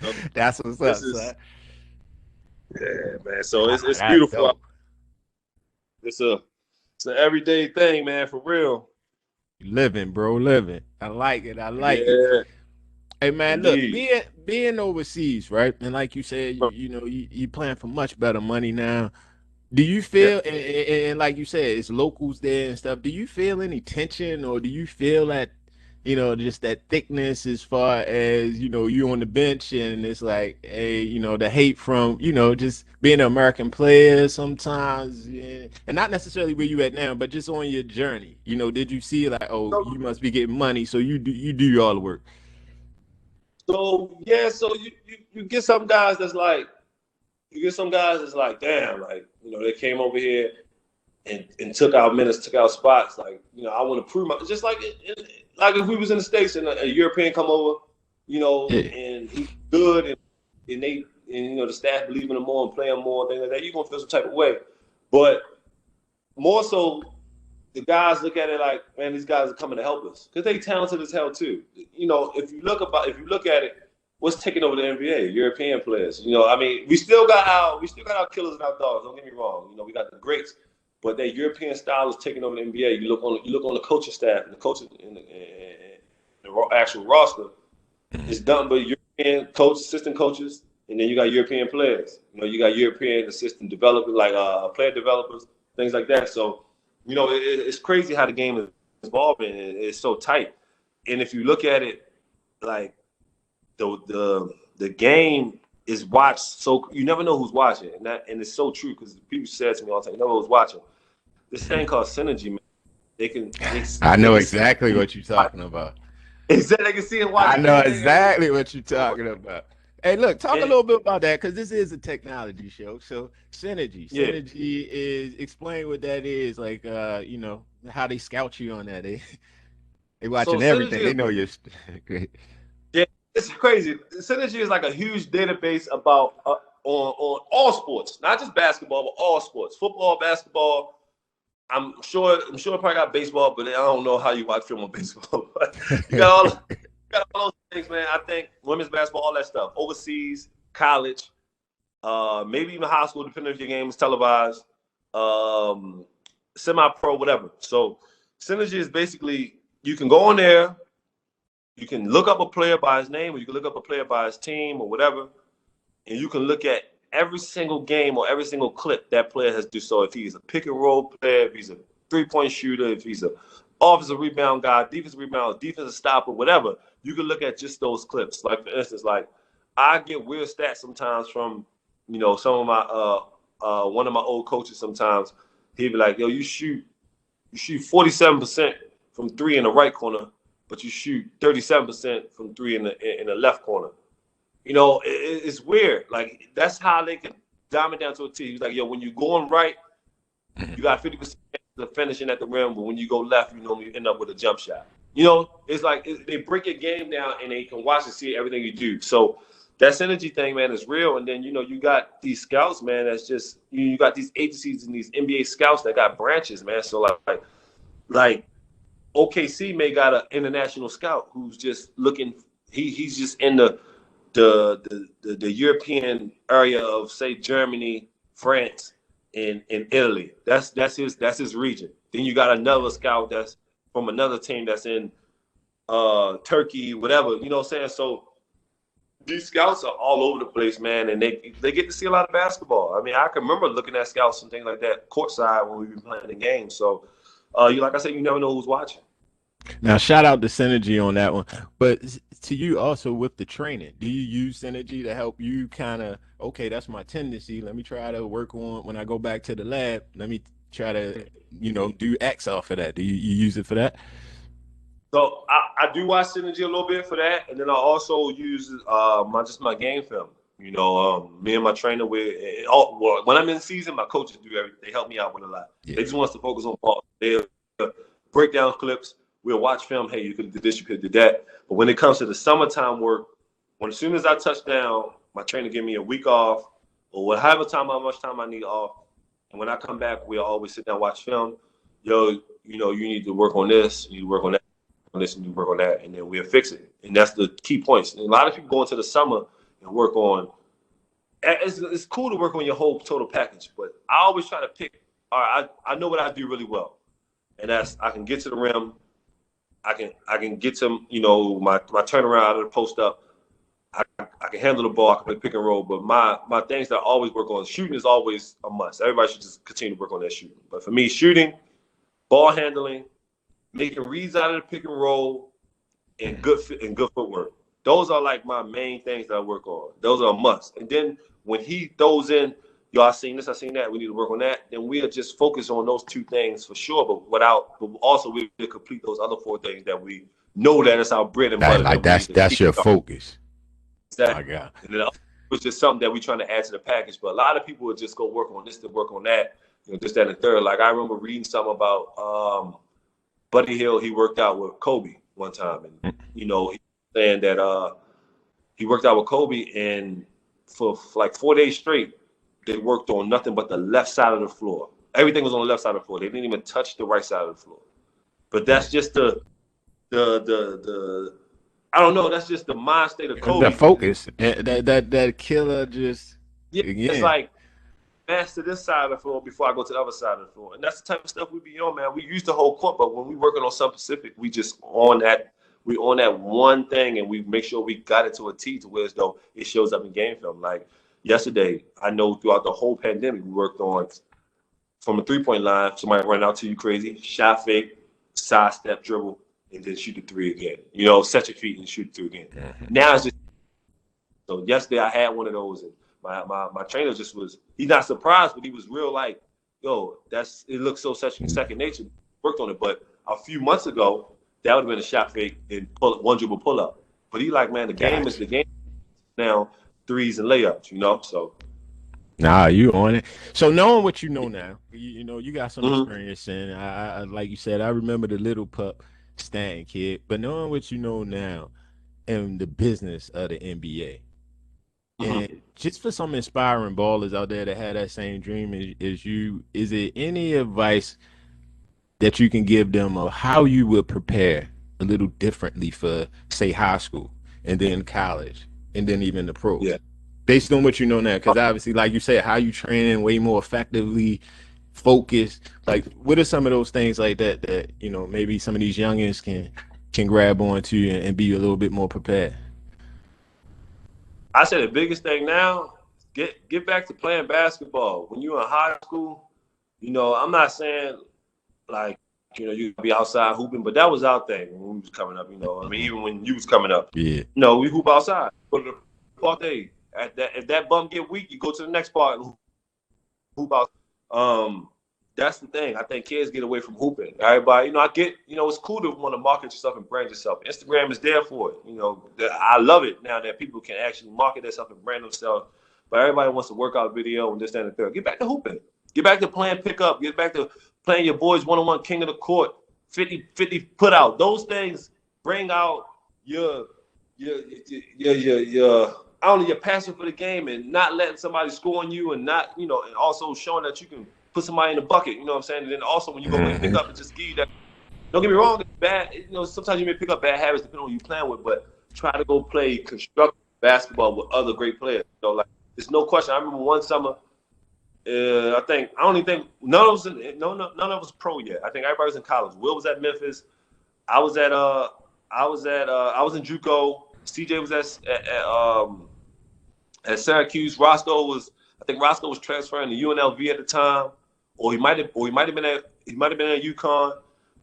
That's what's up, is, son. Yeah, man. So it's it's beautiful. It's a it's an everyday thing, man, for real. Living, bro, living. I like it. I like yeah. it. Hey man, Indeed. look, being being overseas, right? And like you said, you, you know, you you playing for much better money now. Do you feel, yeah. and, and, and, like you said, it's locals there and stuff. Do you feel any tension, or do you feel that you know, just that thickness as far as, you know, you on the bench and it's like, hey, you know, the hate from, you know, just being an American player sometimes yeah. and not necessarily where you at now, but just on your journey. You know, did you see like, oh, you must be getting money, so you do you do all the work. So yeah, so you, you, you get some guys that's like you get some guys that's like, damn, like, you know, they came over here and, and took out minutes, took out spots. Like, you know, I want to prove my just like it, it, like if we was in the states and a, a European come over, you know, yeah. and he's good and, and they and you know the staff believe in him more and play him more, things like that, you're gonna feel some type of way. But more so, the guys look at it like, man, these guys are coming to help us because they talented as hell too. You know, if you look about, if you look at it, what's taking over the NBA? European players. You know, I mean, we still got our we still got our killers and our dogs. Don't get me wrong. You know, we got the greats but that European style is taking over the NBA. You look on you look on the coaching staff and the coaching in the, in the actual roster. It's done by European coach, assistant coaches, and then you got European players. You know, you got European assistant developers, like uh, player developers, things like that. So, you know, it, it's crazy how the game is evolving. It's so tight. And if you look at it, like the the the game is watched so you never know who's watching, and that and it's so true because people said to me all the time, who's watching. This thing called synergy, man. They can. They, I know exactly what you're talking about. Exactly, they can see and watch. I know exactly what you're talking about. Hey, look, talk a little bit about that because this is a technology show. So synergy, Yeah. synergy is explain what that is. Like, uh, you know, how they scout you on that. They they watching synergy everything. They know you're great. It's crazy. Synergy is like a huge database about uh, on on all sports, not just basketball, but all sports, football, basketball. I'm sure. I'm sure. Probably got baseball, but I don't know how you watch film on baseball. You got all, you got all those things, man. I think women's basketball, all that stuff, overseas, college, uh, maybe even high school, depending if your game is televised, um, semi-pro, whatever. So synergy is basically you can go on there, you can look up a player by his name, or you can look up a player by his team or whatever, and you can look at every single game or every single clip that player has do. So if he's a pick and roll player, if he's a three-point shooter, if he's a offensive rebound guy, defensive rebound, defensive stopper, whatever, you can look at just those clips. Like for instance, like I get weird stats sometimes from you know some of my uh uh one of my old coaches sometimes he'd be like, yo, you shoot you shoot 47% from three in the right corner, but you shoot 37% from three in the in the left corner. You know, it, it- it's weird. Like that's how they can diamond down to a T. He's like, yo, when you're going right, you got 50% of finishing at the rim, but when you go left, you normally end up with a jump shot. You know, it's like it, they break your game down and they can watch and see everything you do. So that synergy thing, man, is real. And then you know, you got these scouts, man. That's just you, you got these agencies and these NBA scouts that got branches, man. So like, like, like OKC may got an international scout who's just looking. He he's just in the the the, the, the European area of say Germany, France, and, and Italy. That's that's his that's his region. Then you got another scout that's from another team that's in uh Turkey, whatever. You know what I'm saying? So these scouts are all over the place, man, and they they get to see a lot of basketball. I mean, I can remember looking at scouts and things like that courtside when we been playing the game. So, uh, you like I said, you never know who's watching. Now, shout out to Synergy on that one. But to you also with the training, do you use Synergy to help you kind of, okay, that's my tendency. Let me try to work on when I go back to the lab. Let me try to, you know, do X off of that. Do you, you use it for that? So I, I do watch Synergy a little bit for that, and then I also use uh my just my game film. You know, um, me and my trainer eh, all, well, when I'm in season, my coaches do everything. They help me out with a lot. Yeah. They just want us to focus on ball. They uh, break down clips. We'll watch film. Hey, you could did this, you could did that. But when it comes to the summertime work, when as soon as I touch down, my trainer give me a week off or whatever time how much time I need off. And when I come back, we'll always sit down watch film. Yo, you know, you need to work on this, you need to work on that, on this, and you work on that, and then we'll fix it. And that's the key points. And a lot of people go into the summer and work on. It's, it's cool to work on your whole total package, but I always try to pick. All right, I, I know what I do really well, and that's I can get to the rim. I can I can get to you know my my turnaround out of the post up. I, I can handle the ball. I can play pick and roll. But my my things that I always work on shooting is always a must. Everybody should just continue to work on that shooting. But for me, shooting, ball handling, making reads out of the pick and roll, and good and good footwork. Those are like my main things that I work on. Those are a must. And then when he throws in, y'all seen this, I seen that. We need to work on that. Then we'll just focus on those two things for sure. But without, but also we'll complete those other four things that we know that it's our bread and butter. That, like that's that's your focus. Exactly. God. And then it was just something that we're trying to add to the package. But a lot of people would just go work on this to work on that, you know, this, that, and third. Like I remember reading something about um, Buddy Hield. He worked out with Kobe one time, and you know, he saying that uh, he worked out with Kobe, and for, like four days straight, they worked on nothing but the left side of the floor. Everything was on the left side of the floor. They didn't even touch the right side of the floor. But that's just the the the the I don't know. That's just the mind state of Kobe. The focus. That that that killer just Yeah, Again. it's like master this side of the floor before I go to the other side of the floor, and that's the type of stuff we be on, man. We use the whole court, but when we working on something specific, we just on that. We on that one thing, and we make sure we got it to a T to where as though it shows up in game film. Like yesterday, I know throughout the whole pandemic, we worked on from a three point line. Somebody run out to you crazy, shot fake, side step dribble, and then shoot the three again. You know, set your feet and shoot three again. Mm-hmm. Now it's just So yesterday I had one of those, and my my, my trainer just was he's not surprised, but he was real like, yo, that's it looks so such second nature. Worked on it, but a few months ago that would have been a shot fake and pull one dribble pull up. But he like, man, the game is the game now, threes and layups, you know. So Nah, you on it. So knowing what you know now, you, you know you got some mm-hmm. experience, and I, I, like you said, I remember the little pup Stan Kidd. But knowing what you know now, and the business of the NBA, mm-hmm. and just for some inspiring ballers out there that had that same dream as, as you, is it any advice that you can give them of how you would prepare a little differently for, say, high school and then college and then even the pros? Yeah. Based on what you know now because obviously like you said how you training way more effectively focused. Like what are some of those things like that that you know maybe some of these youngins can can grab onto and, and be a little bit more prepared? I say the biggest thing now get get back to playing basketball. When you're in high school you know i'm not saying like you know, you'd be outside hooping, but that was our thing when we was coming up, you know. I mean, even when you was coming up. Yeah. You know, we hoop outside. But the part day, at that, if that bum get weak, you go to the next part and hoop out. Um, that's the thing. I think kids get away from hooping. Everybody, you know, I get, you know, it's cool to want to market yourself and brand yourself. Instagram is there for it. You know, I love it now that people can actually market themselves and brand themselves. But everybody wants a workout video and this, and the third. Get back to hooping. Get back to playing pickup. Get back to playing your boys one-on-one king of the court, 50, 50 put out. Those things bring out your your your your, your only your passion for the game and not letting somebody score on you and not, you know, and also showing that you can put somebody in the bucket, you know what I'm saying? And then also when you go mm-hmm. pick up and just give you that don't get me wrong, it's bad, you know, sometimes you may pick up bad habits depending on who you playing with, but try to go play constructive basketball with other great players. You know, like there's no question. I remember one summer, uh, I think I don't even think none of us no, no none of us pro yet. I think everybody was in college. Will was at Memphis. I was at uh I was at uh I was in JUCO. CJ was at, at, at um at Syracuse. Roscoe was, I think Roscoe was transferring to UNLV at the time, or he might have, or he might have been at, he might have been at UConn.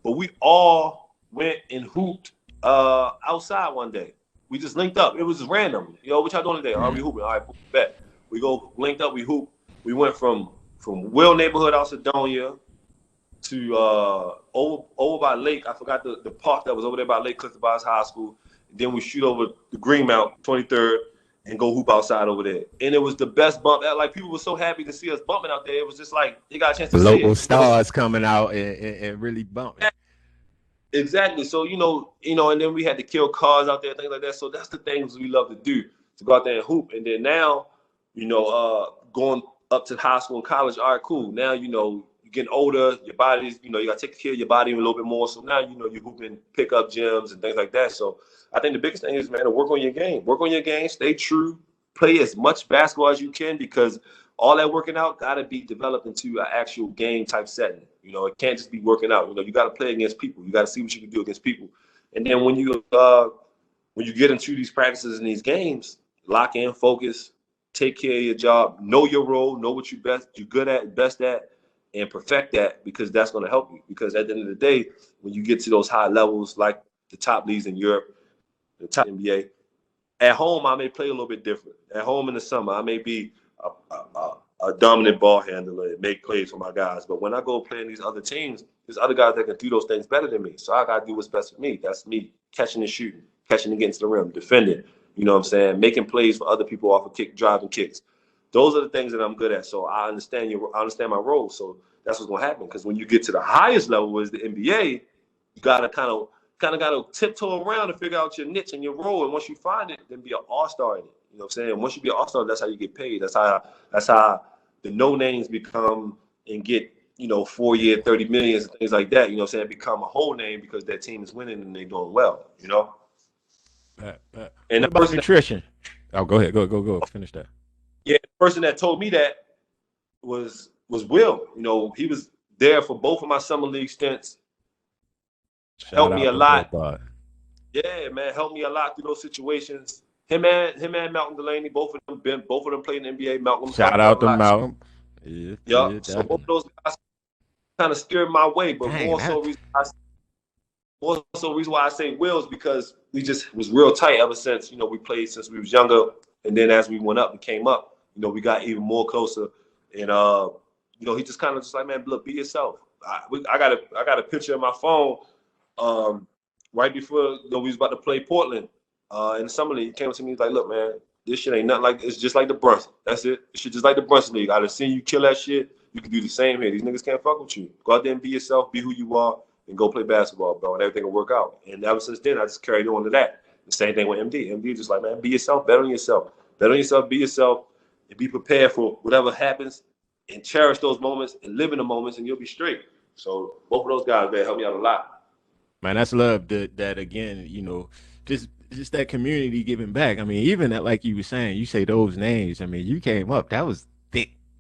But we all went and hooped uh, outside one day. We just linked up. It was just random. Yo, what y'all doing today? Are we hooping? All right, bet. We go linked up. We hoop. We went from from Will neighborhood out Cedonia to uh, over over by Lake. I forgot the, the park that was over there by Lake Clifton by High School. Then we shoot over the Greenmount, 23rd, and go hoop outside over there. And it was the best bump. Like people were so happy to see us bumping out there. It was just like they got a chance to local stars coming out and, and, and, really bumping. Exactly. So you know, you know, and then we had to kill cars out there, things like that. So that's the things we love to do to go out there and hoop. And then now, you know, uh, going up to high school and college. All right, cool. Now you know you're getting older. Your body's, you know, you got to take care of your body a little bit more. So now you know you're hooping pickup gyms and things like that. So I think the biggest thing is, man, to work on your game. Work on your game. Stay true. Play as much basketball as you can because all that working out got to be developed into an actual game type setting. You know, it can't just be working out. You know, you got to play against people. You got to see what you can do against people. And then when you uh when you get into these practices and these games, lock in, focus, take care of your job, know your role, know what you best you're good at, best at, and perfect that because that's going to help you. Because at the end of the day, when you get to those high levels, like the top leagues in Europe, the top NBA. At home, I may play a little bit different. At home in the summer, I may be a, a, a dominant ball handler and make plays for my guys. But when I go play in these other teams, there's other guys that can do those things better than me. So I gotta do what's best for me. That's me catching and shooting, catching against the rim, defending. You know what I'm saying? Making plays for other people off of kick, driving kicks. Those are the things that I'm good at. So I understand your, I understand my role. So that's what's gonna happen. Because when you get to the highest level, is the NBA, you gotta kind of kind of got to tiptoe around to figure out your niche and your role. And once you find it, then be an all star in it. You know what I'm saying? Once you be an all star, that's how you get paid. That's how that's how the no names become and get you know four year, thirty millions and things like that. You know what I'm saying? Become a whole name because that team is winning and they're doing well. You know. Pat, Pat. And what the about nutrition? That, oh, go ahead. Go go go. Finish that. Yeah, the person that told me that was was Will. You know, he was there for both of my summer league stints Shout helped me a lot. Yeah, man, helped me a lot through those situations. Him and him and Malcolm Delaney, both of them been both of them played in the NBA. Malcolm. Shout out to Malcolm. Yeah, yeah, so both of those guys kind of steered my way, but Dang, more so reason I, more so reason why I say Will's because we just was real tight ever since you know we played since we was younger. And then as we went up and came up, you know, we got even more closer. And uh, you know, he just kind of just like, man, look, be yourself. I, we, I got a I got a picture of my phone um, right before you know, we was about to play Portland. Uh, in the summer league, he came to me, he's like, look, man, this shit ain't nothing like it's just like the Brunson. That's it. Shit just like the Brunson League. I done seen you kill that shit. You can do the same here. These niggas can't fuck with you. Go out there and be yourself, be who you are, and go play basketball, bro. And everything will work out. And ever since then, I just carried on to that. The same thing with MD. MD just like, man, be yourself, bet on yourself. Bet on yourself, be yourself, and be prepared for whatever happens and cherish those moments and live in the moments and you'll be straight. So both of those guys, man, helped me out a lot. Man, that's love that that again, you know, just just that community giving back. I mean, even that, like you were saying, you say those names. I mean, you came up. That was.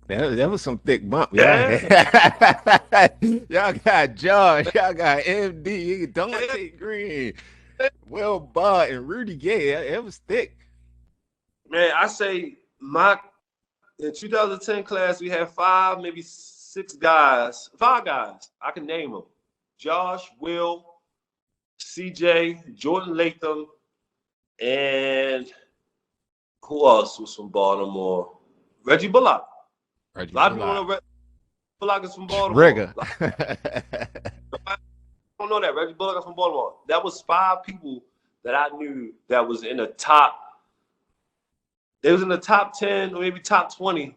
That, that was some thick bump. Yeah. y'all got Josh. Y'all got MD. Donte Greene. Will Bard and Rudy Gay. It was thick. Man, I say my in 2010 class we had five, maybe six guys, five guys. I can name them: Josh, Will, CJ, Jordan Latham, and who else was from Baltimore? Reggie Bullock. Reggie a lot of people know Reggie Bullock is from Baltimore. Rigger. I don't know that. Reggie Bullock is from Baltimore. That was five people that I knew that was in the top. They was in the top 10 or maybe top 20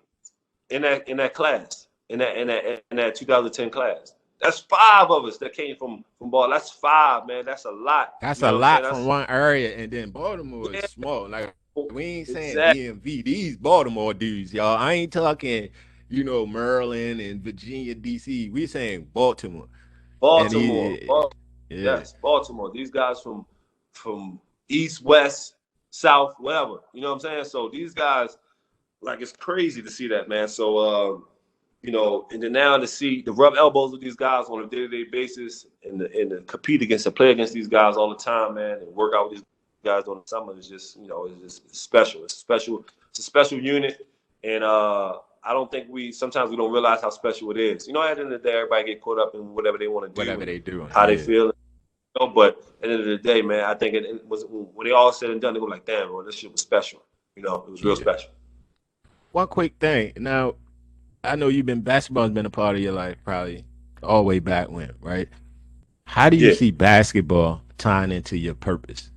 in that in that class, in that in that in that 2010 class. That's five of us that came from from Baltimore. That's five, man. That's a lot. That's you know a lot from one area, and then Baltimore yeah. is small. Like we ain't saying exactly. DMV. These Baltimore dudes, y'all. I ain't talking, you know, Maryland and Virginia, DC. We saying Baltimore. Baltimore. He, Baltimore. Yeah. Yes, Baltimore. These guys from from East, West, South, whatever. You know what I'm saying? So these guys, like, it's crazy to see that, man. So. Um, you know, and then now to see the rub elbows with these guys on a day-to-day basis and the, and to compete against and play against these guys all the time, man, and work out with these guys during the summer is just, you know, it's just special. It's special. It's a special unit, and uh, I don't think we sometimes we don't realize how special it is. You know, at the end of the day, everybody get caught up in whatever they want to do, whatever they do, how yeah. they feel. You know, but at the end of the day, man, I think it, it, was when they all said and done, they were like, "Damn, bro, this shit was special." You know, it was real yeah. special. One quick thing now I know you've been basketball's been a part of your life probably all the way back when, right? How do you yeah. see basketball tying into your purpose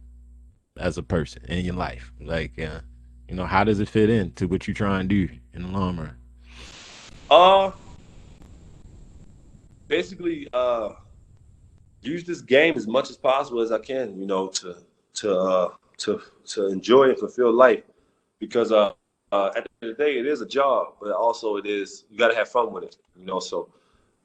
as a person in your life? Like, uh, you know, how does it fit into what you try and do in the long run? Uh, basically, uh, use this game as much as possible as I can. You know, to to uh, to to enjoy and fulfill life, because uh, uh, at the end of the day, it is a job, but also it is you got to have fun with it. You know, so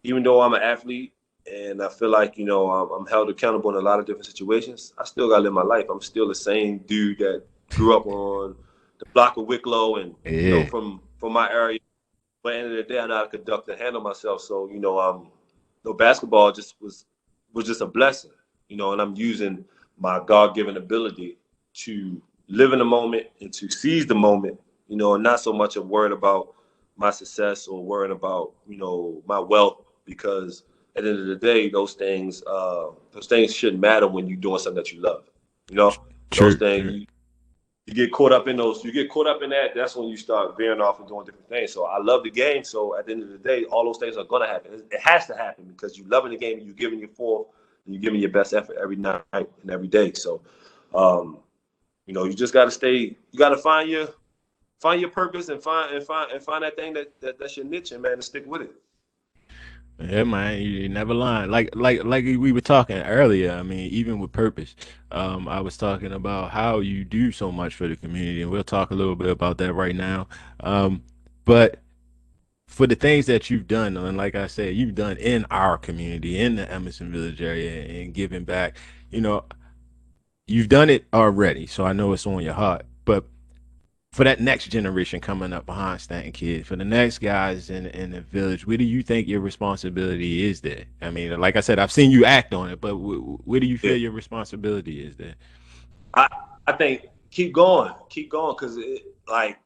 even though I'm an athlete and I feel like you know I'm, I'm, held accountable in a lot of different situations, I still got to live my life. I'm still the same dude that grew up on the block of Wicklow and yeah. you know from from my area. But at the end of the day, I know how to conduct and handle myself. So you know, um, no basketball just was was just a blessing. You know, and I'm using my God given ability to live in the moment and to seize the moment you know, and not so much of worried about my success or worrying about, you know, my wealth because at the end of the day, those things, uh, those things shouldn't matter when you're doing something that you love. You know, those things you, you, get caught up in those. You get caught up in that. That's when you start veering off and doing different things. So I love the game. So at the end of the day, all those things are gonna happen. It has to happen because you're loving the game. You're giving your full. And you're giving your best effort every night and every day. So, um, you know, you just got to stay. You got to find your find your purpose and find and find and find that thing that, that that's your niche and man and stick with it. Yeah, man, you never lying. Like like like we were talking earlier. I mean, even with purpose, um, I was talking about how you do so much for the community, and we'll talk a little bit about that right now. Um, but for the things that you've done, and like I said, you've done in our community, in the Edmondson Village area, and giving back. You know, you've done it already, so I know it's on your heart. But for that next generation coming up behind Stanton Kidd, for the next guys in in the village, where do you think your responsibility is there? I mean, like I said, I've seen you act on it, but where do you feel your responsibility is there? I I think keep going, keep going, because like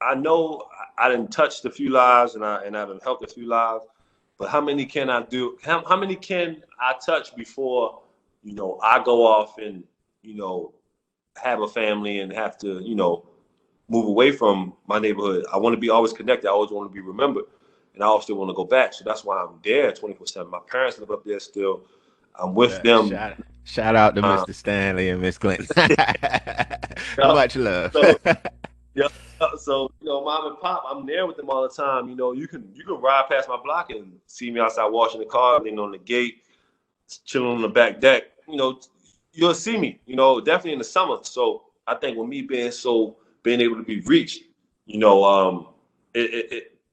I know I didn't touch a few lives and I and I've helped a few lives, but how many can I do? How, how many can I touch before you know I go off and you know have a family and have to you know move away from my neighborhood. I want to be always connected. I always want to be remembered, and I also want to go back. So that's why I'm there 24 seven. My parents live up there still. I'm with Yeah, them. Shout, shout out to Uh, Mr. Stanley and Miss Clinton. Much love. So- Uh, So you know, mom and pop, I'm there with them all the time. You know, you can you can ride past my block and see me outside washing the car, leaning on the gate, chilling on the back deck. You know, you'll see me. You know, definitely in the summer. So I think with me being so being able to be reached, you know, um, it it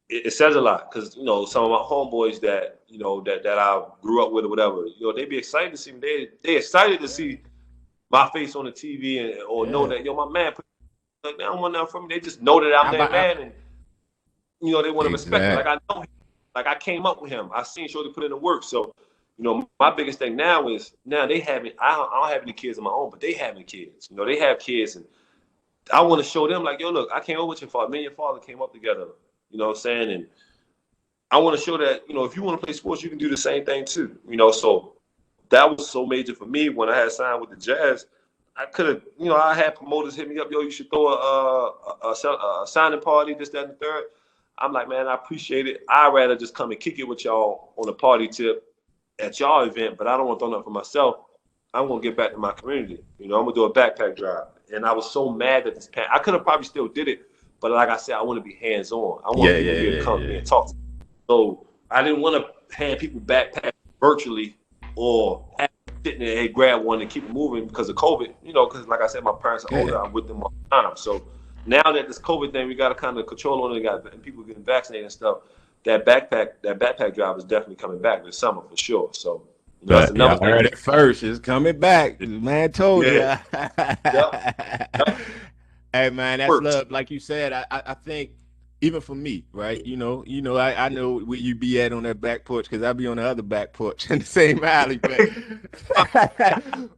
it, it says a lot because you know some of my homeboys that you know that that I grew up with or whatever, you know, they be excited to see me. They they excited to see my face on the TV and or know Yeah. that yo my man put like they don't want nothing from me. They just know that I'm their about- man, and you know they want to respect me. Like I know, him. like I came up with him. I seen Shorty put in the work. So, you know, my biggest thing now is now they having. I don't, I don't have any kids of my own, but they having kids. You know, they have kids, and I want to show them like, yo, look, I came up with your father. Me and your father came up together. You know what I'm saying? And I want to show that you know if you want to play sports, you can do the same thing too. You know, so that was so major for me when I had signed with the Jazz. I could have, you know, I had promoters hit me up, yo, you should throw a, a, a, a signing party, this, that, and the third. I'm like, man, I appreciate it. I'd rather just come and kick it with y'all on a party tip at y'all event, but I don't want to throw nothing for myself. I'm gonna get back to my community. You know, I'm gonna do a backpack drive. And I was so mad that this pan I could have probably still did it, but like I said, I want to be hands on. I want Yeah, people yeah, here to come yeah. and talk. to me. So I didn't want to hand people backpacks virtually or sitting there, hey, grab one and keep it moving because of COVID. You know, because like I said, my parents are older. I'm with them all the time. So now that this COVID thing, we got to kind of control on it. Got and people getting vaccinated and stuff. That backpack, that backpack drive is definitely coming back this summer for sure. So you know, that's But y'all heard it first. It's coming back. Man told Yeah. you. hey man, that's Works. love. Like you said, I, I I think even for me, right? You know, you know, I, I know where you be at on that back porch because I be on the other back porch in the same alley. But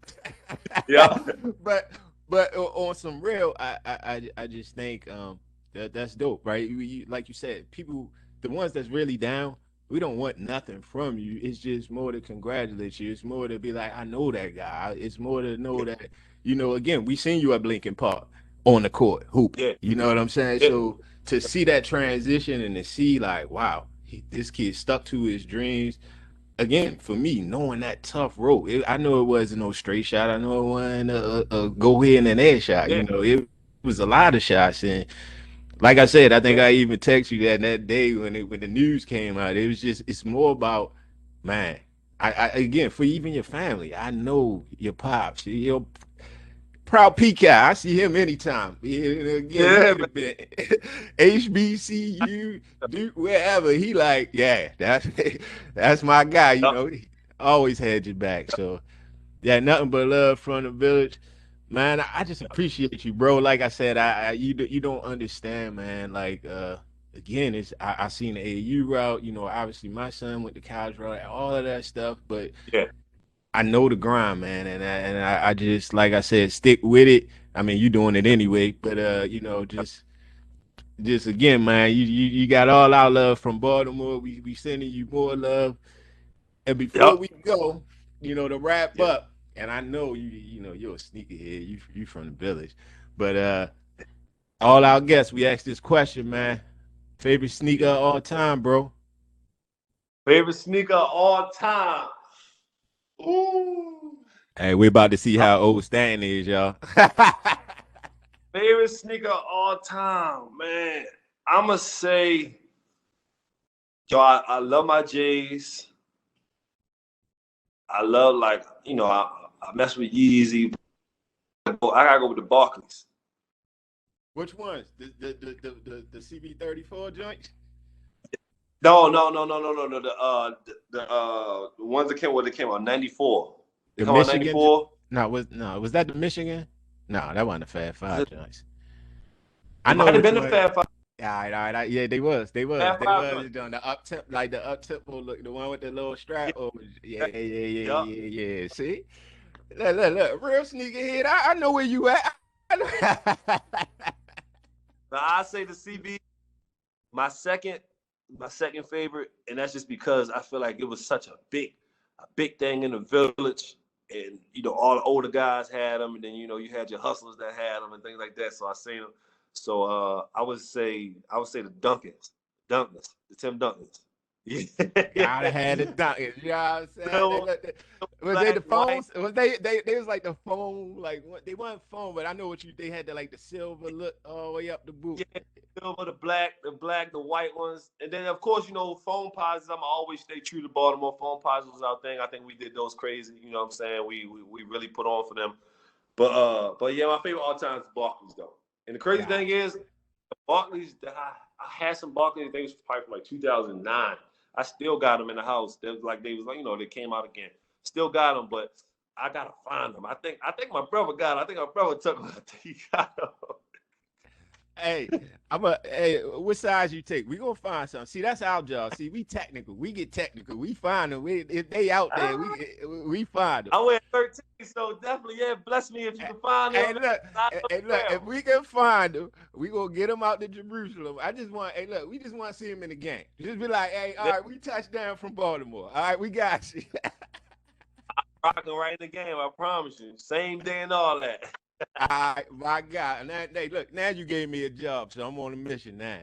Yeah. but but on some real, I I I- I just think um that that's dope, right? You, you, like you said, people, the ones that's really down, we don't want nothing from you. It's just more to congratulate you. It's more to be like, I know that guy. It's more to know that, you know, again, we seen you at Lincoln Park on the court hoop. Yeah. You know what I'm saying? Yeah. So to see that transition and to see like, wow, he, this kid stuck to his dreams. Again, for me, knowing that tough road, it, I know it wasn't no straight shot. I know it wasn't a, a, a go ahead and an air shot. Yeah. You know, it was a lot of shots and like I said, I think I even text you that that day when it when the news came out. It was just it's more about man. I, I again for even your family. I know your pops, your proud PK. I see him anytime. Yeah, again, yeah HBCU, Duke, wherever. He like, yeah, that's that's my guy. You know, he always had your back. So yeah, nothing but love from the village. Man, I just appreciate you, bro. Like I said, I, I you you don't understand, man. Like uh again, it's I, I seen the AU route, you know, obviously my son went to college route, all of that stuff, but Yeah. I know the grind, man, and I, and I, I just like I said, stick with it. I mean, you're doing it anyway, but uh, you know, just just again, man, you you, you got all our love from Baltimore. We we sending you more love. And before Yup. we go, you know, to wrap Yeah. up, and I know you you know you're a sneakerhead. You you from the village, but uh, all our guests, we asked this question, man. Favorite sneaker of all time, bro. Favorite sneaker of all time. Ooh. Hey, we're about to see how old Stan is, y'all. Favorite sneaker of all time, man. I'ma say, yo, I, I love my J's. I love like you know I, I mess with Yeezy. I gotta go with the Barkleys. Which ones? The the the the, the, the CB34 joint? No, no, no, no, no, no, no. The uh, the, the uh, the ones that came, what they came out '94. They The come out Michigan? '94. No, was no, was that the Michigan? No, that wasn't the Fab Five joints. I know might have been the Fab Five. All right, all right, all right. Yeah, they was. They was. Fab they Five was joint. doing the up tip, like the up tempo look, the one with the little strap. Yeah, yeah, yeah, yeah, Yup. yeah, yeah. See, look, look, look, real sneakerhead. I, I know where you at. I I say the CB, my second, my second favorite, and that's just because I feel like it was such a big, a big thing in the village, and you know all the older guys had them, and then you know you had your hustlers that had them and things like that. So I seen them. So uh, I would say I would say the Dunkins, Dunkins, the Tim Duncans. Yeah. Gotta have the Duncans. You know what I'm saying? No, they, they, was they the Foams? Was they they they was like the phone, like what they weren't phone, but I know what you they had the like the silver look all the way up the boot. Yeah, silver, the black, the black, the white ones. And then of course, you know, Foamposites. I'm always stay true to Baltimore. Foamposites was our thing. I think we did those crazy, you know what I'm saying? We we, we really put on for them. But uh, but yeah, my favorite all time is Barkleys though. And the crazy yeah. thing is, Barkleys, I, I had some Barkleys things probably from like 2009. I still got them in the house. They was like they was like you know they came out again. Still got them, but I gotta find them. I think I think my brother got. Them. I think my brother took them. I think he got them hey, I'm a hey, what size you take? We gonna find something. See, that's our job. See, we technical. We get technical. We find them. We if they out there, we ah. we find them. I wear 13, so definitely, yeah. Bless me if you can find them. Hey, look, hey, look, if we can find them, we gonna get them out to Jerusalem. I just want, hey, look, we just want to see them in the game. Just be like, hey, all right, we touched down from Baltimore. All right, we got you. I'm rocking right in the game. I promise you. Same day and all that. I, my God. Now, hey, look, now you gave me a job, so I'm on a mission now.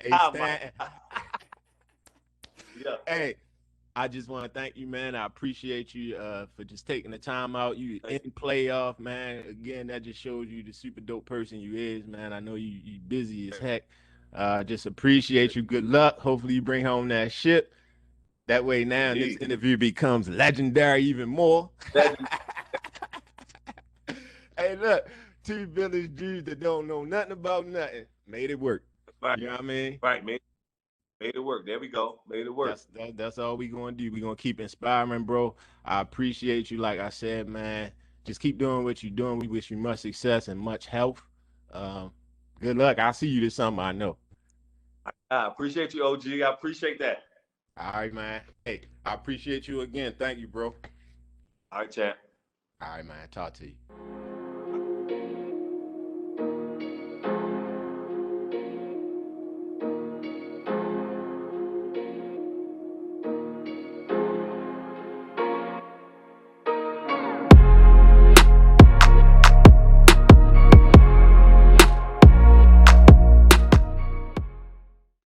hey, oh, Stan, yeah. Hey, I just want to thank you, man. I appreciate you uh, for just taking the time out. You in playoff, man. Again, that just shows you the super dope person you is, man. I know you you busy as heck. Uh, just appreciate you. Good luck. Hopefully, you bring home that ship. That way, now this interview becomes legendary even more. hey, look, two village dudes that don't know nothing about nothing made it work. Right. You know what I mean? Right, made, made it work. There we go. Made it work. That's, that, that's all we gonna do. we gonna keep inspiring, bro. I appreciate you. Like I said, man, just keep doing what you're doing. We wish you much success and much health. Um, good luck. I'll see you this summer, I know. I appreciate you, OG. I appreciate that. All right, man. Hey, I appreciate you again. Thank you, bro. All right, chat. All right, man. Talk to you.